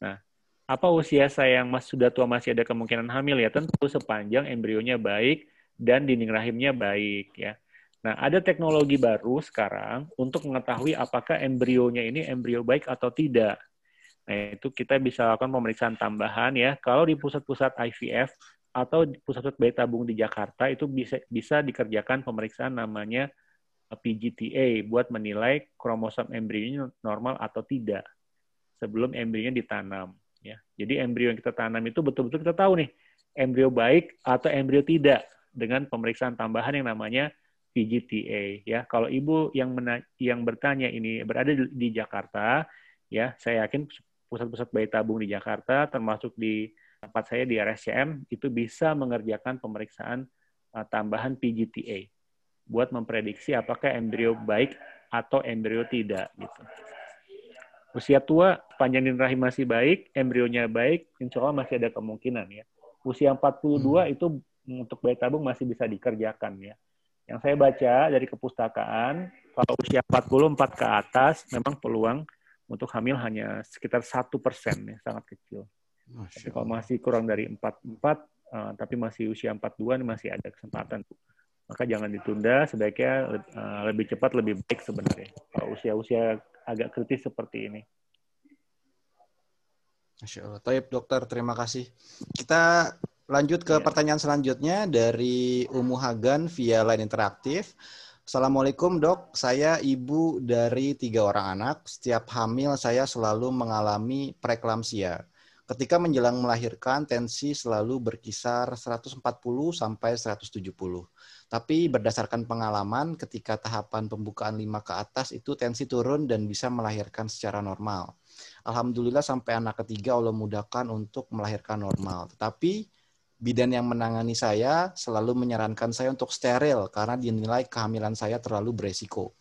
Nah, apa usia saya yang mas, sudah tua masih ada kemungkinan hamil ya? Tentu sepanjang embrionya baik dan dinding rahimnya baik ya. Nah, ada teknologi baru sekarang untuk mengetahui apakah embrionya ini embrio baik atau tidak. Nah, itu kita bisa lakukan pemeriksaan tambahan ya. Kalau di pusat-pusat IVF atau pusat-pusat bayi tabung di Jakarta itu bisa bisa dikerjakan pemeriksaan namanya PGTA buat menilai kromosom embrionya normal atau tidak sebelum embrionya ditanam ya. Jadi embrio yang kita tanam itu betul-betul kita tahu nih embrio baik atau embrio tidak dengan pemeriksaan tambahan yang namanya PGTA ya. Kalau ibu yang mena yang bertanya ini berada di, di Jakarta ya, saya yakin pusat-pusat bayi tabung di Jakarta termasuk di tempat saya di RSCM itu bisa mengerjakan pemeriksaan uh, tambahan PGTA buat memprediksi apakah embrio baik atau embrio tidak gitu. Usia tua, panjangin rahim masih baik, embrionya baik, insya Allah masih ada kemungkinan ya. Usia 42 hmm. itu untuk bayi tabung masih bisa dikerjakan ya. Yang saya baca dari kepustakaan, kalau usia 44 ke atas, memang peluang untuk hamil hanya sekitar satu persen ya, sangat kecil. Tapi kalau masih kurang dari 44, uh, eh, tapi masih usia 42, masih ada kesempatan. Maka jangan ditunda, sebaiknya uh, lebih cepat, lebih baik sebenarnya. Kalau usia-usia agak kritis seperti ini. Masya Allah. Taib dokter, terima kasih. Kita lanjut ke ya. pertanyaan selanjutnya dari Umu Hagan via line interaktif. Assalamualaikum dok, saya ibu dari tiga orang anak. Setiap hamil saya selalu mengalami preeklamsia. Ketika menjelang melahirkan, tensi selalu berkisar 140 sampai 170. Tapi berdasarkan pengalaman, ketika tahapan pembukaan 5 ke atas itu tensi turun dan bisa melahirkan secara normal. Alhamdulillah sampai anak ketiga Allah mudahkan untuk melahirkan normal. Tetapi bidan yang menangani saya selalu menyarankan saya untuk steril karena dinilai kehamilan saya terlalu beresiko.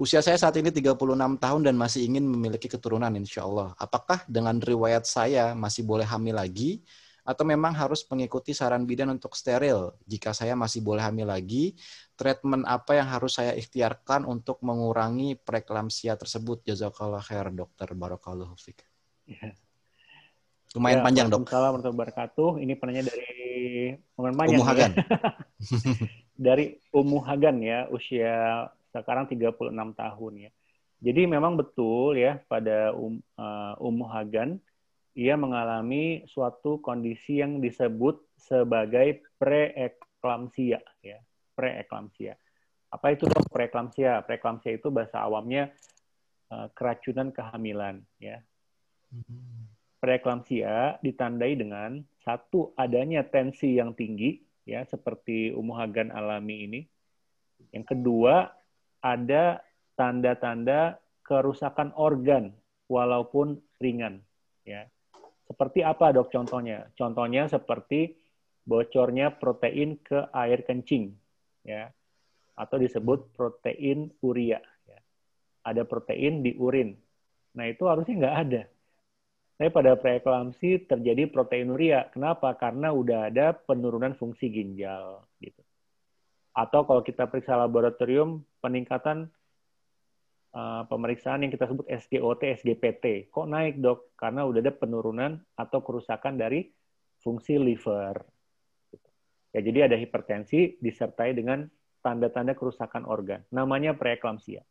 Usia saya saat ini 36 tahun dan masih ingin memiliki keturunan insya Allah. Apakah dengan riwayat saya masih boleh hamil lagi? Atau memang harus mengikuti saran bidan untuk steril? Jika saya masih boleh hamil lagi, treatment apa yang harus saya ikhtiarkan untuk mengurangi preeklamsia tersebut? Jazakallah khair, dokter. Barakallahu fiqh. Ya. Lumayan ya, panjang, dok. Assalamualaikum warahmatullahi. Ini penanya dari Umu Hagan. Ya. dari Umu Hagan ya, usia sekarang 36 tahun ya. Jadi memang betul ya pada um, uh, Ummu Hagan ia mengalami suatu kondisi yang disebut sebagai preeklamsia ya, preeklamsia. Apa itu dok preeklamsia? Preeklamsia itu bahasa awamnya uh, keracunan kehamilan ya. Preeklamsia ditandai dengan satu adanya tensi yang tinggi ya seperti Ummu Hagan alami ini. Yang kedua ada tanda-tanda kerusakan organ walaupun ringan ya. Seperti apa dok contohnya? Contohnya seperti bocornya protein ke air kencing ya atau disebut protein uria ya. Ada protein di urin. Nah, itu harusnya nggak ada. Tapi pada preeklamsi terjadi proteinuria. Kenapa? Karena udah ada penurunan fungsi ginjal gitu atau kalau kita periksa laboratorium peningkatan uh, pemeriksaan yang kita sebut SGOT, SGPT. Kok naik dok? Karena udah ada penurunan atau kerusakan dari fungsi liver. Ya, jadi ada hipertensi disertai dengan tanda-tanda kerusakan organ. Namanya preeklamsia.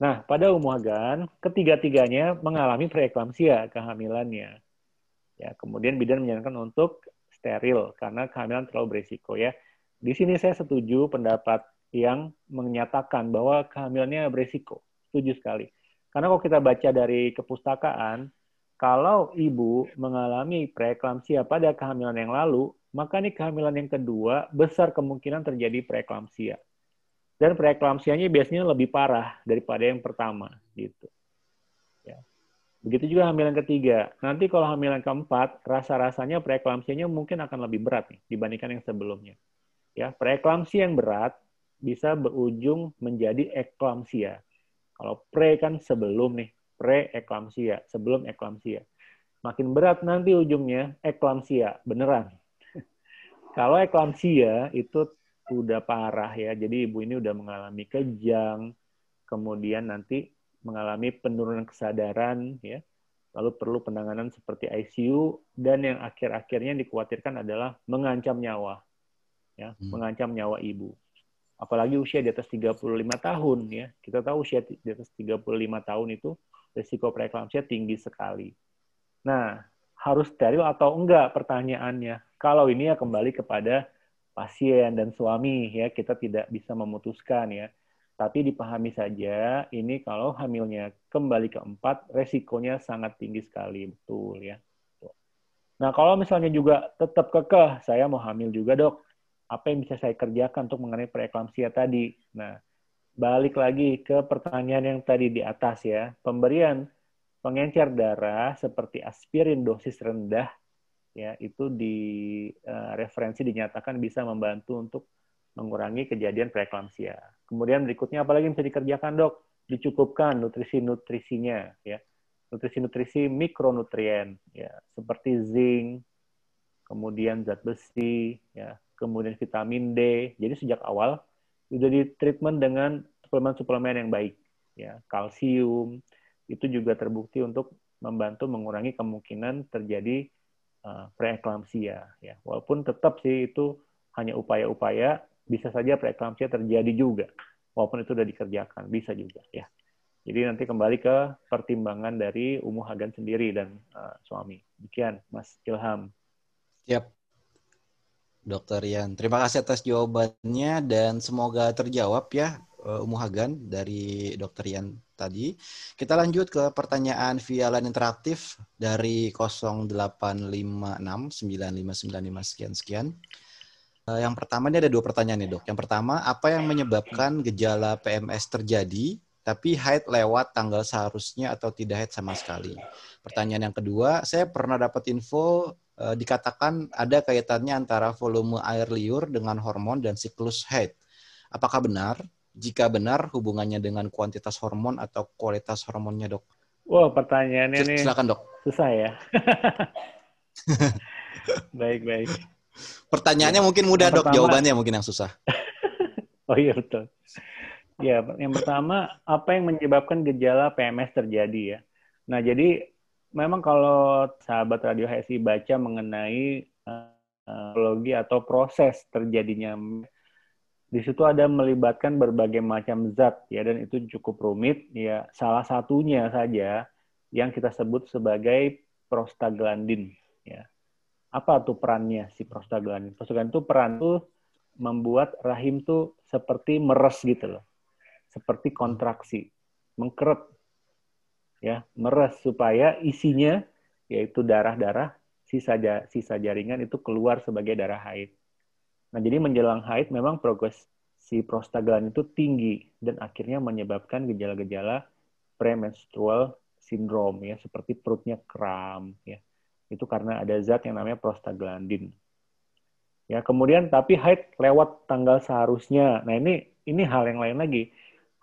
Nah, pada Umuhagan, ketiga-tiganya mengalami preeklamsia kehamilannya. Ya, kemudian bidan menyarankan untuk steril karena kehamilan terlalu berisiko ya. Di sini saya setuju pendapat yang menyatakan bahwa kehamilannya beresiko. Setuju sekali. Karena kalau kita baca dari kepustakaan, kalau ibu mengalami preeklamsia pada kehamilan yang lalu, maka ini kehamilan yang kedua besar kemungkinan terjadi preeklamsia. Dan preeklamsianya biasanya lebih parah daripada yang pertama, gitu. Ya. Begitu juga hamilan ketiga. Nanti kalau hamilan keempat, rasa-rasanya preeklamsianya mungkin akan lebih berat nih dibandingkan yang sebelumnya. Ya, preeklamsia yang berat bisa berujung menjadi eklamsia. Kalau pre kan sebelum nih, pre-eklamsia, sebelum eklamsia. Makin berat nanti ujungnya eklamsia, beneran. Kalau eklamsia itu udah parah ya, jadi ibu ini udah mengalami kejang, kemudian nanti mengalami penurunan kesadaran ya, lalu perlu penanganan seperti ICU dan yang akhir-akhirnya dikhawatirkan adalah mengancam nyawa ya, hmm. mengancam nyawa ibu. Apalagi usia di atas 35 tahun ya. Kita tahu usia di atas 35 tahun itu risiko preeklamsia tinggi sekali. Nah, harus steril atau enggak pertanyaannya. Kalau ini ya kembali kepada pasien dan suami ya, kita tidak bisa memutuskan ya. Tapi dipahami saja, ini kalau hamilnya kembali ke empat, resikonya sangat tinggi sekali, betul ya. Nah, kalau misalnya juga tetap kekeh, saya mau hamil juga dok, apa yang bisa saya kerjakan untuk mengenai preeklamsia tadi? Nah, balik lagi ke pertanyaan yang tadi di atas ya, pemberian pengencer darah seperti aspirin dosis rendah, ya itu di uh, referensi dinyatakan bisa membantu untuk mengurangi kejadian preeklamsia. Kemudian berikutnya apalagi yang bisa dikerjakan dok? Dicukupkan nutrisi-nutrisinya ya. Nutrisi-nutrisi mikronutrien ya, seperti zinc, kemudian zat besi ya, kemudian vitamin D. Jadi sejak awal sudah di treatment dengan suplemen-suplemen yang baik ya, kalsium itu juga terbukti untuk membantu mengurangi kemungkinan terjadi uh, preeklamsia ya. Walaupun tetap sih itu hanya upaya-upaya bisa saja preeklamsia terjadi juga walaupun itu sudah dikerjakan bisa juga ya. Jadi nanti kembali ke pertimbangan dari Umuh Hagan sendiri dan uh, suami. Demikian Mas Ilham. Siap Dokter Yan terima kasih atas jawabannya dan semoga terjawab ya uh, Umuh Hagan dari Dokter Yan tadi. Kita lanjut ke pertanyaan via line interaktif dari 0856 sekian sekian. Eh, yang pertama ini ada dua pertanyaan nih dok. Yang pertama, apa yang menyebabkan gejala PMS terjadi tapi haid lewat tanggal seharusnya atau tidak haid sama sekali? Pertanyaan yang kedua, saya pernah dapat info uh, dikatakan ada kaitannya antara volume air liur dengan hormon dan siklus haid. Apakah benar? Jika benar, hubungannya dengan kuantitas hormon atau kualitas hormonnya, dok? Wah, wow, pertanyaannya nih. Silakan, dok. Susah ya. baik, baik. Pertanyaannya ya. mungkin mudah yang dok, pertama, jawabannya mungkin yang susah. oh iya betul. Ya, yang pertama apa yang menyebabkan gejala PMS terjadi ya? Nah, jadi memang kalau sahabat radio HSI baca mengenai uh, atau proses terjadinya di situ ada melibatkan berbagai macam zat ya dan itu cukup rumit ya salah satunya saja yang kita sebut sebagai prostaglandin ya apa tuh perannya si prostaglandin? Prostaglandin itu peran tuh membuat rahim tuh seperti meres gitu loh. Seperti kontraksi, mengkeret. Ya, meres supaya isinya yaitu darah-darah sisa sisa jaringan itu keluar sebagai darah haid. Nah, jadi menjelang haid memang progres si prostaglandin itu tinggi dan akhirnya menyebabkan gejala-gejala premenstrual syndrome ya seperti perutnya kram ya itu karena ada zat yang namanya prostaglandin. Ya, kemudian tapi haid lewat tanggal seharusnya. Nah, ini ini hal yang lain lagi.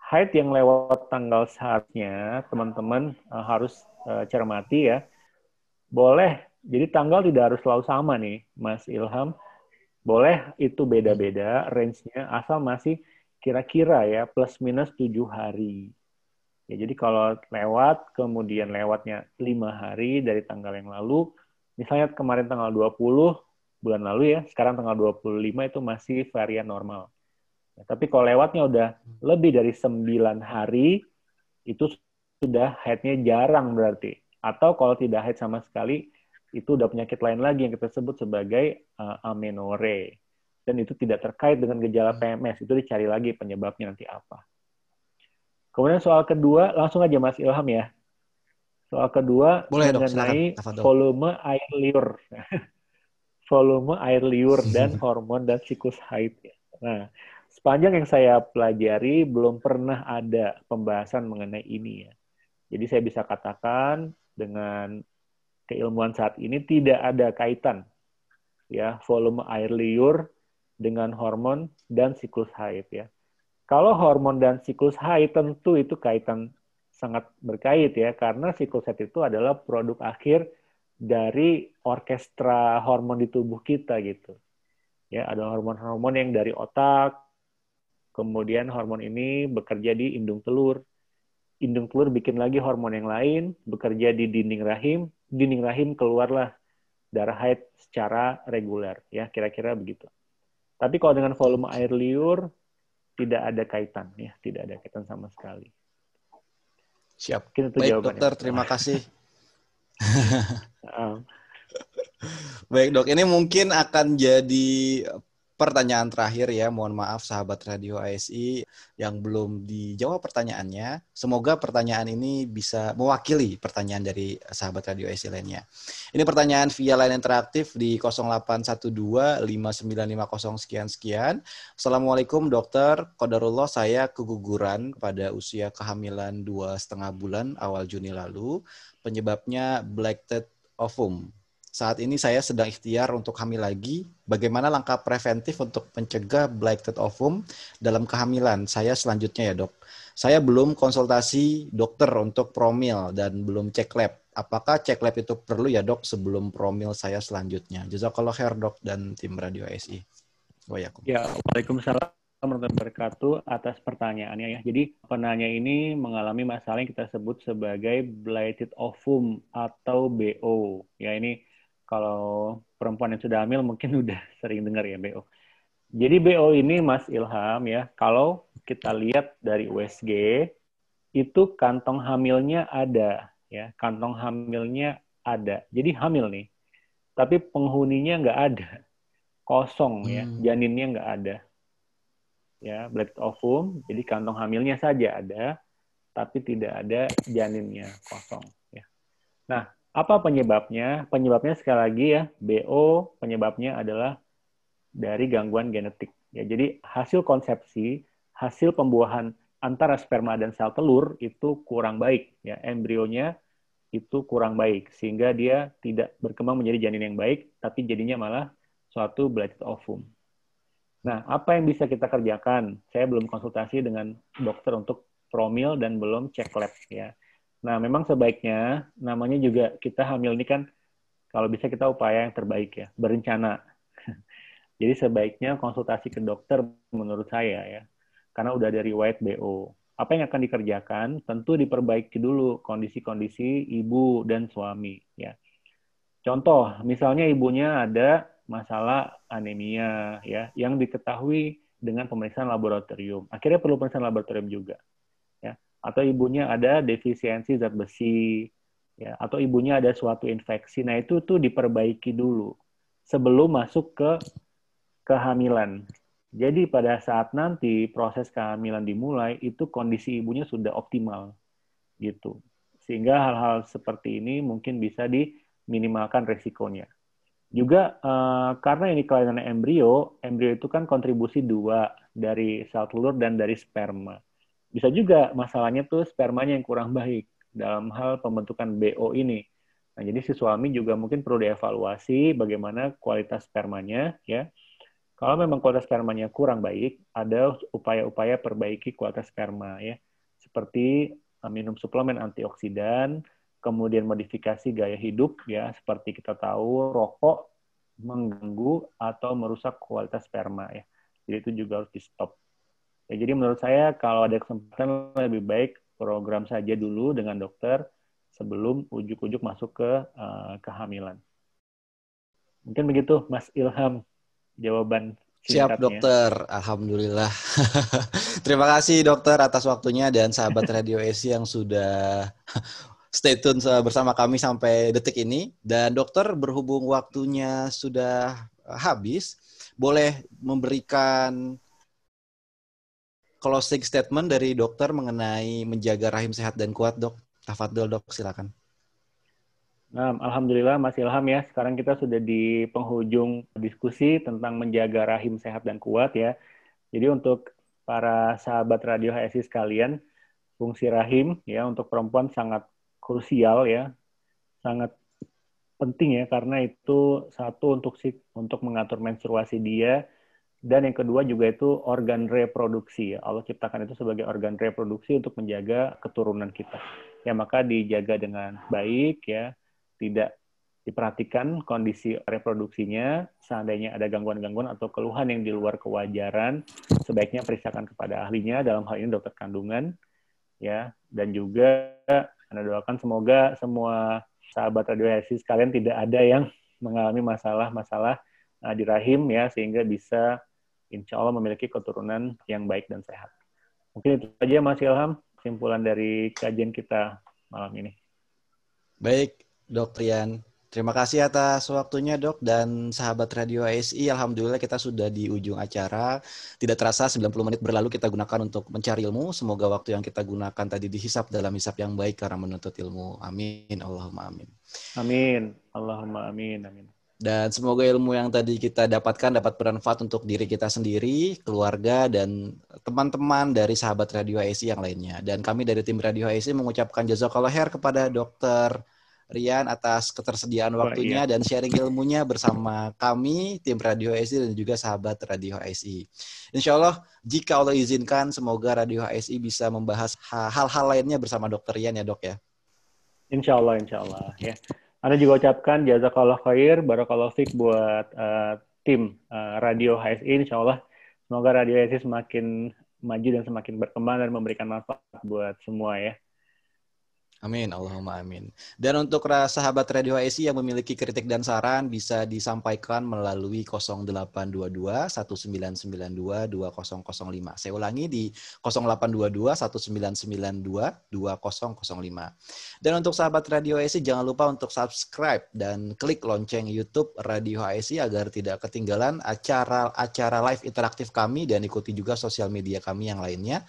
Haid yang lewat tanggal seharusnya, teman-teman uh, harus uh, cermati ya. Boleh, jadi tanggal tidak harus selalu sama nih, Mas Ilham. Boleh itu beda-beda range-nya asal masih kira-kira ya plus minus tujuh hari. Ya, jadi kalau lewat, kemudian lewatnya lima hari dari tanggal yang lalu, misalnya kemarin tanggal 20, bulan lalu ya, sekarang tanggal 25 itu masih varian normal. Ya, tapi kalau lewatnya udah lebih dari 9 hari, itu sudah headnya jarang berarti. Atau kalau tidak head sama sekali, itu udah penyakit lain lagi yang kita sebut sebagai uh, amenore. Dan itu tidak terkait dengan gejala PMS, itu dicari lagi penyebabnya nanti apa. Kemudian soal kedua, langsung aja Mas Ilham ya. Soal kedua Boleh, mengenai dok, volume air liur. volume air liur dan hormon dan siklus haid. Nah, sepanjang yang saya pelajari belum pernah ada pembahasan mengenai ini ya. Jadi saya bisa katakan dengan keilmuan saat ini tidak ada kaitan ya volume air liur dengan hormon dan siklus haid ya. Kalau hormon dan siklus haid tentu itu kaitan sangat berkait ya karena siklus haid itu adalah produk akhir dari orkestra hormon di tubuh kita gitu. Ya, ada hormon-hormon yang dari otak, kemudian hormon ini bekerja di indung telur. Indung telur bikin lagi hormon yang lain, bekerja di dinding rahim, dinding rahim keluarlah darah haid secara reguler ya, kira-kira begitu. Tapi kalau dengan volume air liur tidak ada kaitan ya, tidak ada kaitan sama sekali. Siap. Baik dokter, terima kasih. Baik dok, ini mungkin akan jadi pertanyaan terakhir ya. Mohon maaf sahabat Radio ASI yang belum dijawab pertanyaannya. Semoga pertanyaan ini bisa mewakili pertanyaan dari sahabat Radio ASI lainnya. Ini pertanyaan via line interaktif di 0812 5950 sekian sekian. Assalamualaikum dokter, Kodarullah saya keguguran pada usia kehamilan dua setengah bulan awal Juni lalu. Penyebabnya blackted ovum saat ini saya sedang ikhtiar untuk hamil lagi. Bagaimana langkah preventif untuk mencegah blighted ovum dalam kehamilan saya selanjutnya ya dok? Saya belum konsultasi dokter untuk promil dan belum cek lab. Apakah cek lab itu perlu ya dok sebelum promil saya selanjutnya? Jazakallah khair dok dan tim Radio ASI. Ya, Waalaikumsalam warahmatullahi wabarakatuh atas pertanyaannya ya. Jadi penanya ini mengalami masalah yang kita sebut sebagai blighted ovum atau BO. Ya ini kalau perempuan yang sudah hamil mungkin udah sering dengar ya BO. Jadi BO ini Mas Ilham ya, kalau kita lihat dari USG itu kantong hamilnya ada ya, kantong hamilnya ada. Jadi hamil nih, tapi penghuninya nggak ada, kosong ya, hmm. janinnya nggak ada. Ya, black ovum, jadi kantong hamilnya saja ada, tapi tidak ada janinnya kosong. Ya. Nah, apa penyebabnya? Penyebabnya sekali lagi ya, BO penyebabnya adalah dari gangguan genetik. Ya, jadi hasil konsepsi, hasil pembuahan antara sperma dan sel telur itu kurang baik ya, embrionya itu kurang baik sehingga dia tidak berkembang menjadi janin yang baik tapi jadinya malah suatu blighted ovum. Nah, apa yang bisa kita kerjakan? Saya belum konsultasi dengan dokter untuk promil dan belum cek lab ya. Nah, memang sebaiknya namanya juga kita hamil ini kan kalau bisa kita upaya yang terbaik ya, berencana. Jadi sebaiknya konsultasi ke dokter menurut saya ya. Karena udah dari white BO. Apa yang akan dikerjakan? Tentu diperbaiki dulu kondisi-kondisi ibu dan suami ya. Contoh, misalnya ibunya ada masalah anemia ya yang diketahui dengan pemeriksaan laboratorium. Akhirnya perlu pemeriksaan laboratorium juga atau ibunya ada defisiensi zat besi ya. Atau ibunya ada suatu infeksi. Nah itu tuh diperbaiki dulu sebelum masuk ke kehamilan. Jadi pada saat nanti proses kehamilan dimulai itu kondisi ibunya sudah optimal gitu. Sehingga hal-hal seperti ini mungkin bisa diminimalkan resikonya. Juga uh, karena ini kelainan embrio embrio itu kan kontribusi dua dari sel telur dan dari sperma bisa juga masalahnya tuh spermanya yang kurang baik dalam hal pembentukan BO ini. Nah, jadi si suami juga mungkin perlu dievaluasi bagaimana kualitas spermanya ya. Kalau memang kualitas spermanya kurang baik, ada upaya-upaya perbaiki kualitas sperma ya. Seperti eh, minum suplemen antioksidan, kemudian modifikasi gaya hidup ya, seperti kita tahu rokok mengganggu atau merusak kualitas sperma ya. Jadi itu juga harus di stop. Ya, jadi menurut saya kalau ada kesempatan lebih baik program saja dulu dengan dokter sebelum ujuk-ujuk masuk ke uh, kehamilan. Mungkin begitu, Mas Ilham, jawaban Siap dokter, alhamdulillah. Terima kasih dokter atas waktunya dan sahabat Radio Esi yang sudah stay tune bersama kami sampai detik ini. Dan dokter berhubung waktunya sudah habis, boleh memberikan closing statement dari dokter mengenai menjaga rahim sehat dan kuat, dok? Tafadol, dok, silakan. Nah, Alhamdulillah Mas Ilham ya, sekarang kita sudah di penghujung diskusi tentang menjaga rahim sehat dan kuat ya. Jadi untuk para sahabat Radio HSI sekalian, fungsi rahim ya untuk perempuan sangat krusial ya, sangat penting ya karena itu satu untuk untuk mengatur menstruasi dia, dan yang kedua juga itu organ reproduksi. Allah ciptakan itu sebagai organ reproduksi untuk menjaga keturunan kita. Ya maka dijaga dengan baik ya, tidak diperhatikan kondisi reproduksinya. Seandainya ada gangguan-gangguan atau keluhan yang di luar kewajaran, sebaiknya periksakan kepada ahlinya dalam hal ini dokter kandungan ya. Dan juga Anda doakan semoga semua sahabat radio sekalian tidak ada yang mengalami masalah-masalah uh, di rahim ya sehingga bisa insya Allah memiliki keturunan yang baik dan sehat. Mungkin itu saja Mas Ilham, kesimpulan dari kajian kita malam ini. Baik, Dr. Yan. Terima kasih atas waktunya dok dan sahabat Radio ASI. Alhamdulillah kita sudah di ujung acara. Tidak terasa 90 menit berlalu kita gunakan untuk mencari ilmu. Semoga waktu yang kita gunakan tadi dihisap dalam hisap yang baik karena menuntut ilmu. Amin. Allahumma amin. Amin. Allahumma amin. Amin. Dan semoga ilmu yang tadi kita dapatkan dapat bermanfaat untuk diri kita sendiri, keluarga, dan teman-teman dari sahabat Radio ASI yang lainnya. Dan kami dari tim Radio ASI mengucapkan jazakallah khair kepada dokter Rian atas ketersediaan waktunya oh, iya. dan sharing ilmunya bersama kami, tim Radio HSI dan juga sahabat Radio HSI. Insya Allah, jika Allah izinkan, semoga Radio HSI bisa membahas hal-hal lainnya bersama Dokter Rian ya dok ya. Insya Allah, insya Allah. Ya. Anda juga ucapkan jazakallah khair, barakallah fik buat uh, tim uh, Radio HSI. Insya Allah, semoga Radio HSI semakin maju dan semakin berkembang dan memberikan manfaat buat semua ya. Amin, Allahumma amin. Dan untuk sahabat Radio HSI yang memiliki kritik dan saran bisa disampaikan melalui 0822 1992 2005. Saya ulangi di 0822 1992 2005. Dan untuk sahabat Radio HSI jangan lupa untuk subscribe dan klik lonceng YouTube Radio HSI agar tidak ketinggalan acara-acara live interaktif kami dan ikuti juga sosial media kami yang lainnya.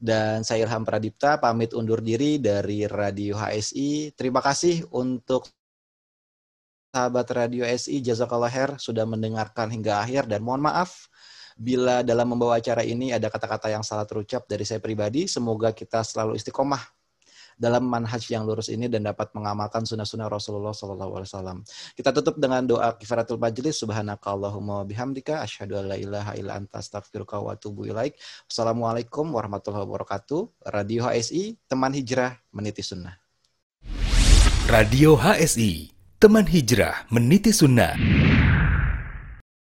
Dan saya Ilham Pradipta pamit undur diri dari Radio HSI. Terima kasih untuk sahabat Radio HSI Jazakallah Her sudah mendengarkan hingga akhir dan mohon maaf bila dalam membawa acara ini ada kata-kata yang salah terucap dari saya pribadi. Semoga kita selalu istiqomah dalam manhaj yang lurus ini dan dapat mengamalkan sunnah-sunnah Rasulullah SAW. Kita tutup dengan doa kifaratul majlis. Subhanaka Allahumma bihamdika. Asyhadu an la ilaha illa anta astaghfiruka wa atubu ilaik. Wassalamualaikum warahmatullahi wabarakatuh. Radio HSI, teman hijrah meniti sunnah. Radio HSI, teman hijrah meniti sunnah.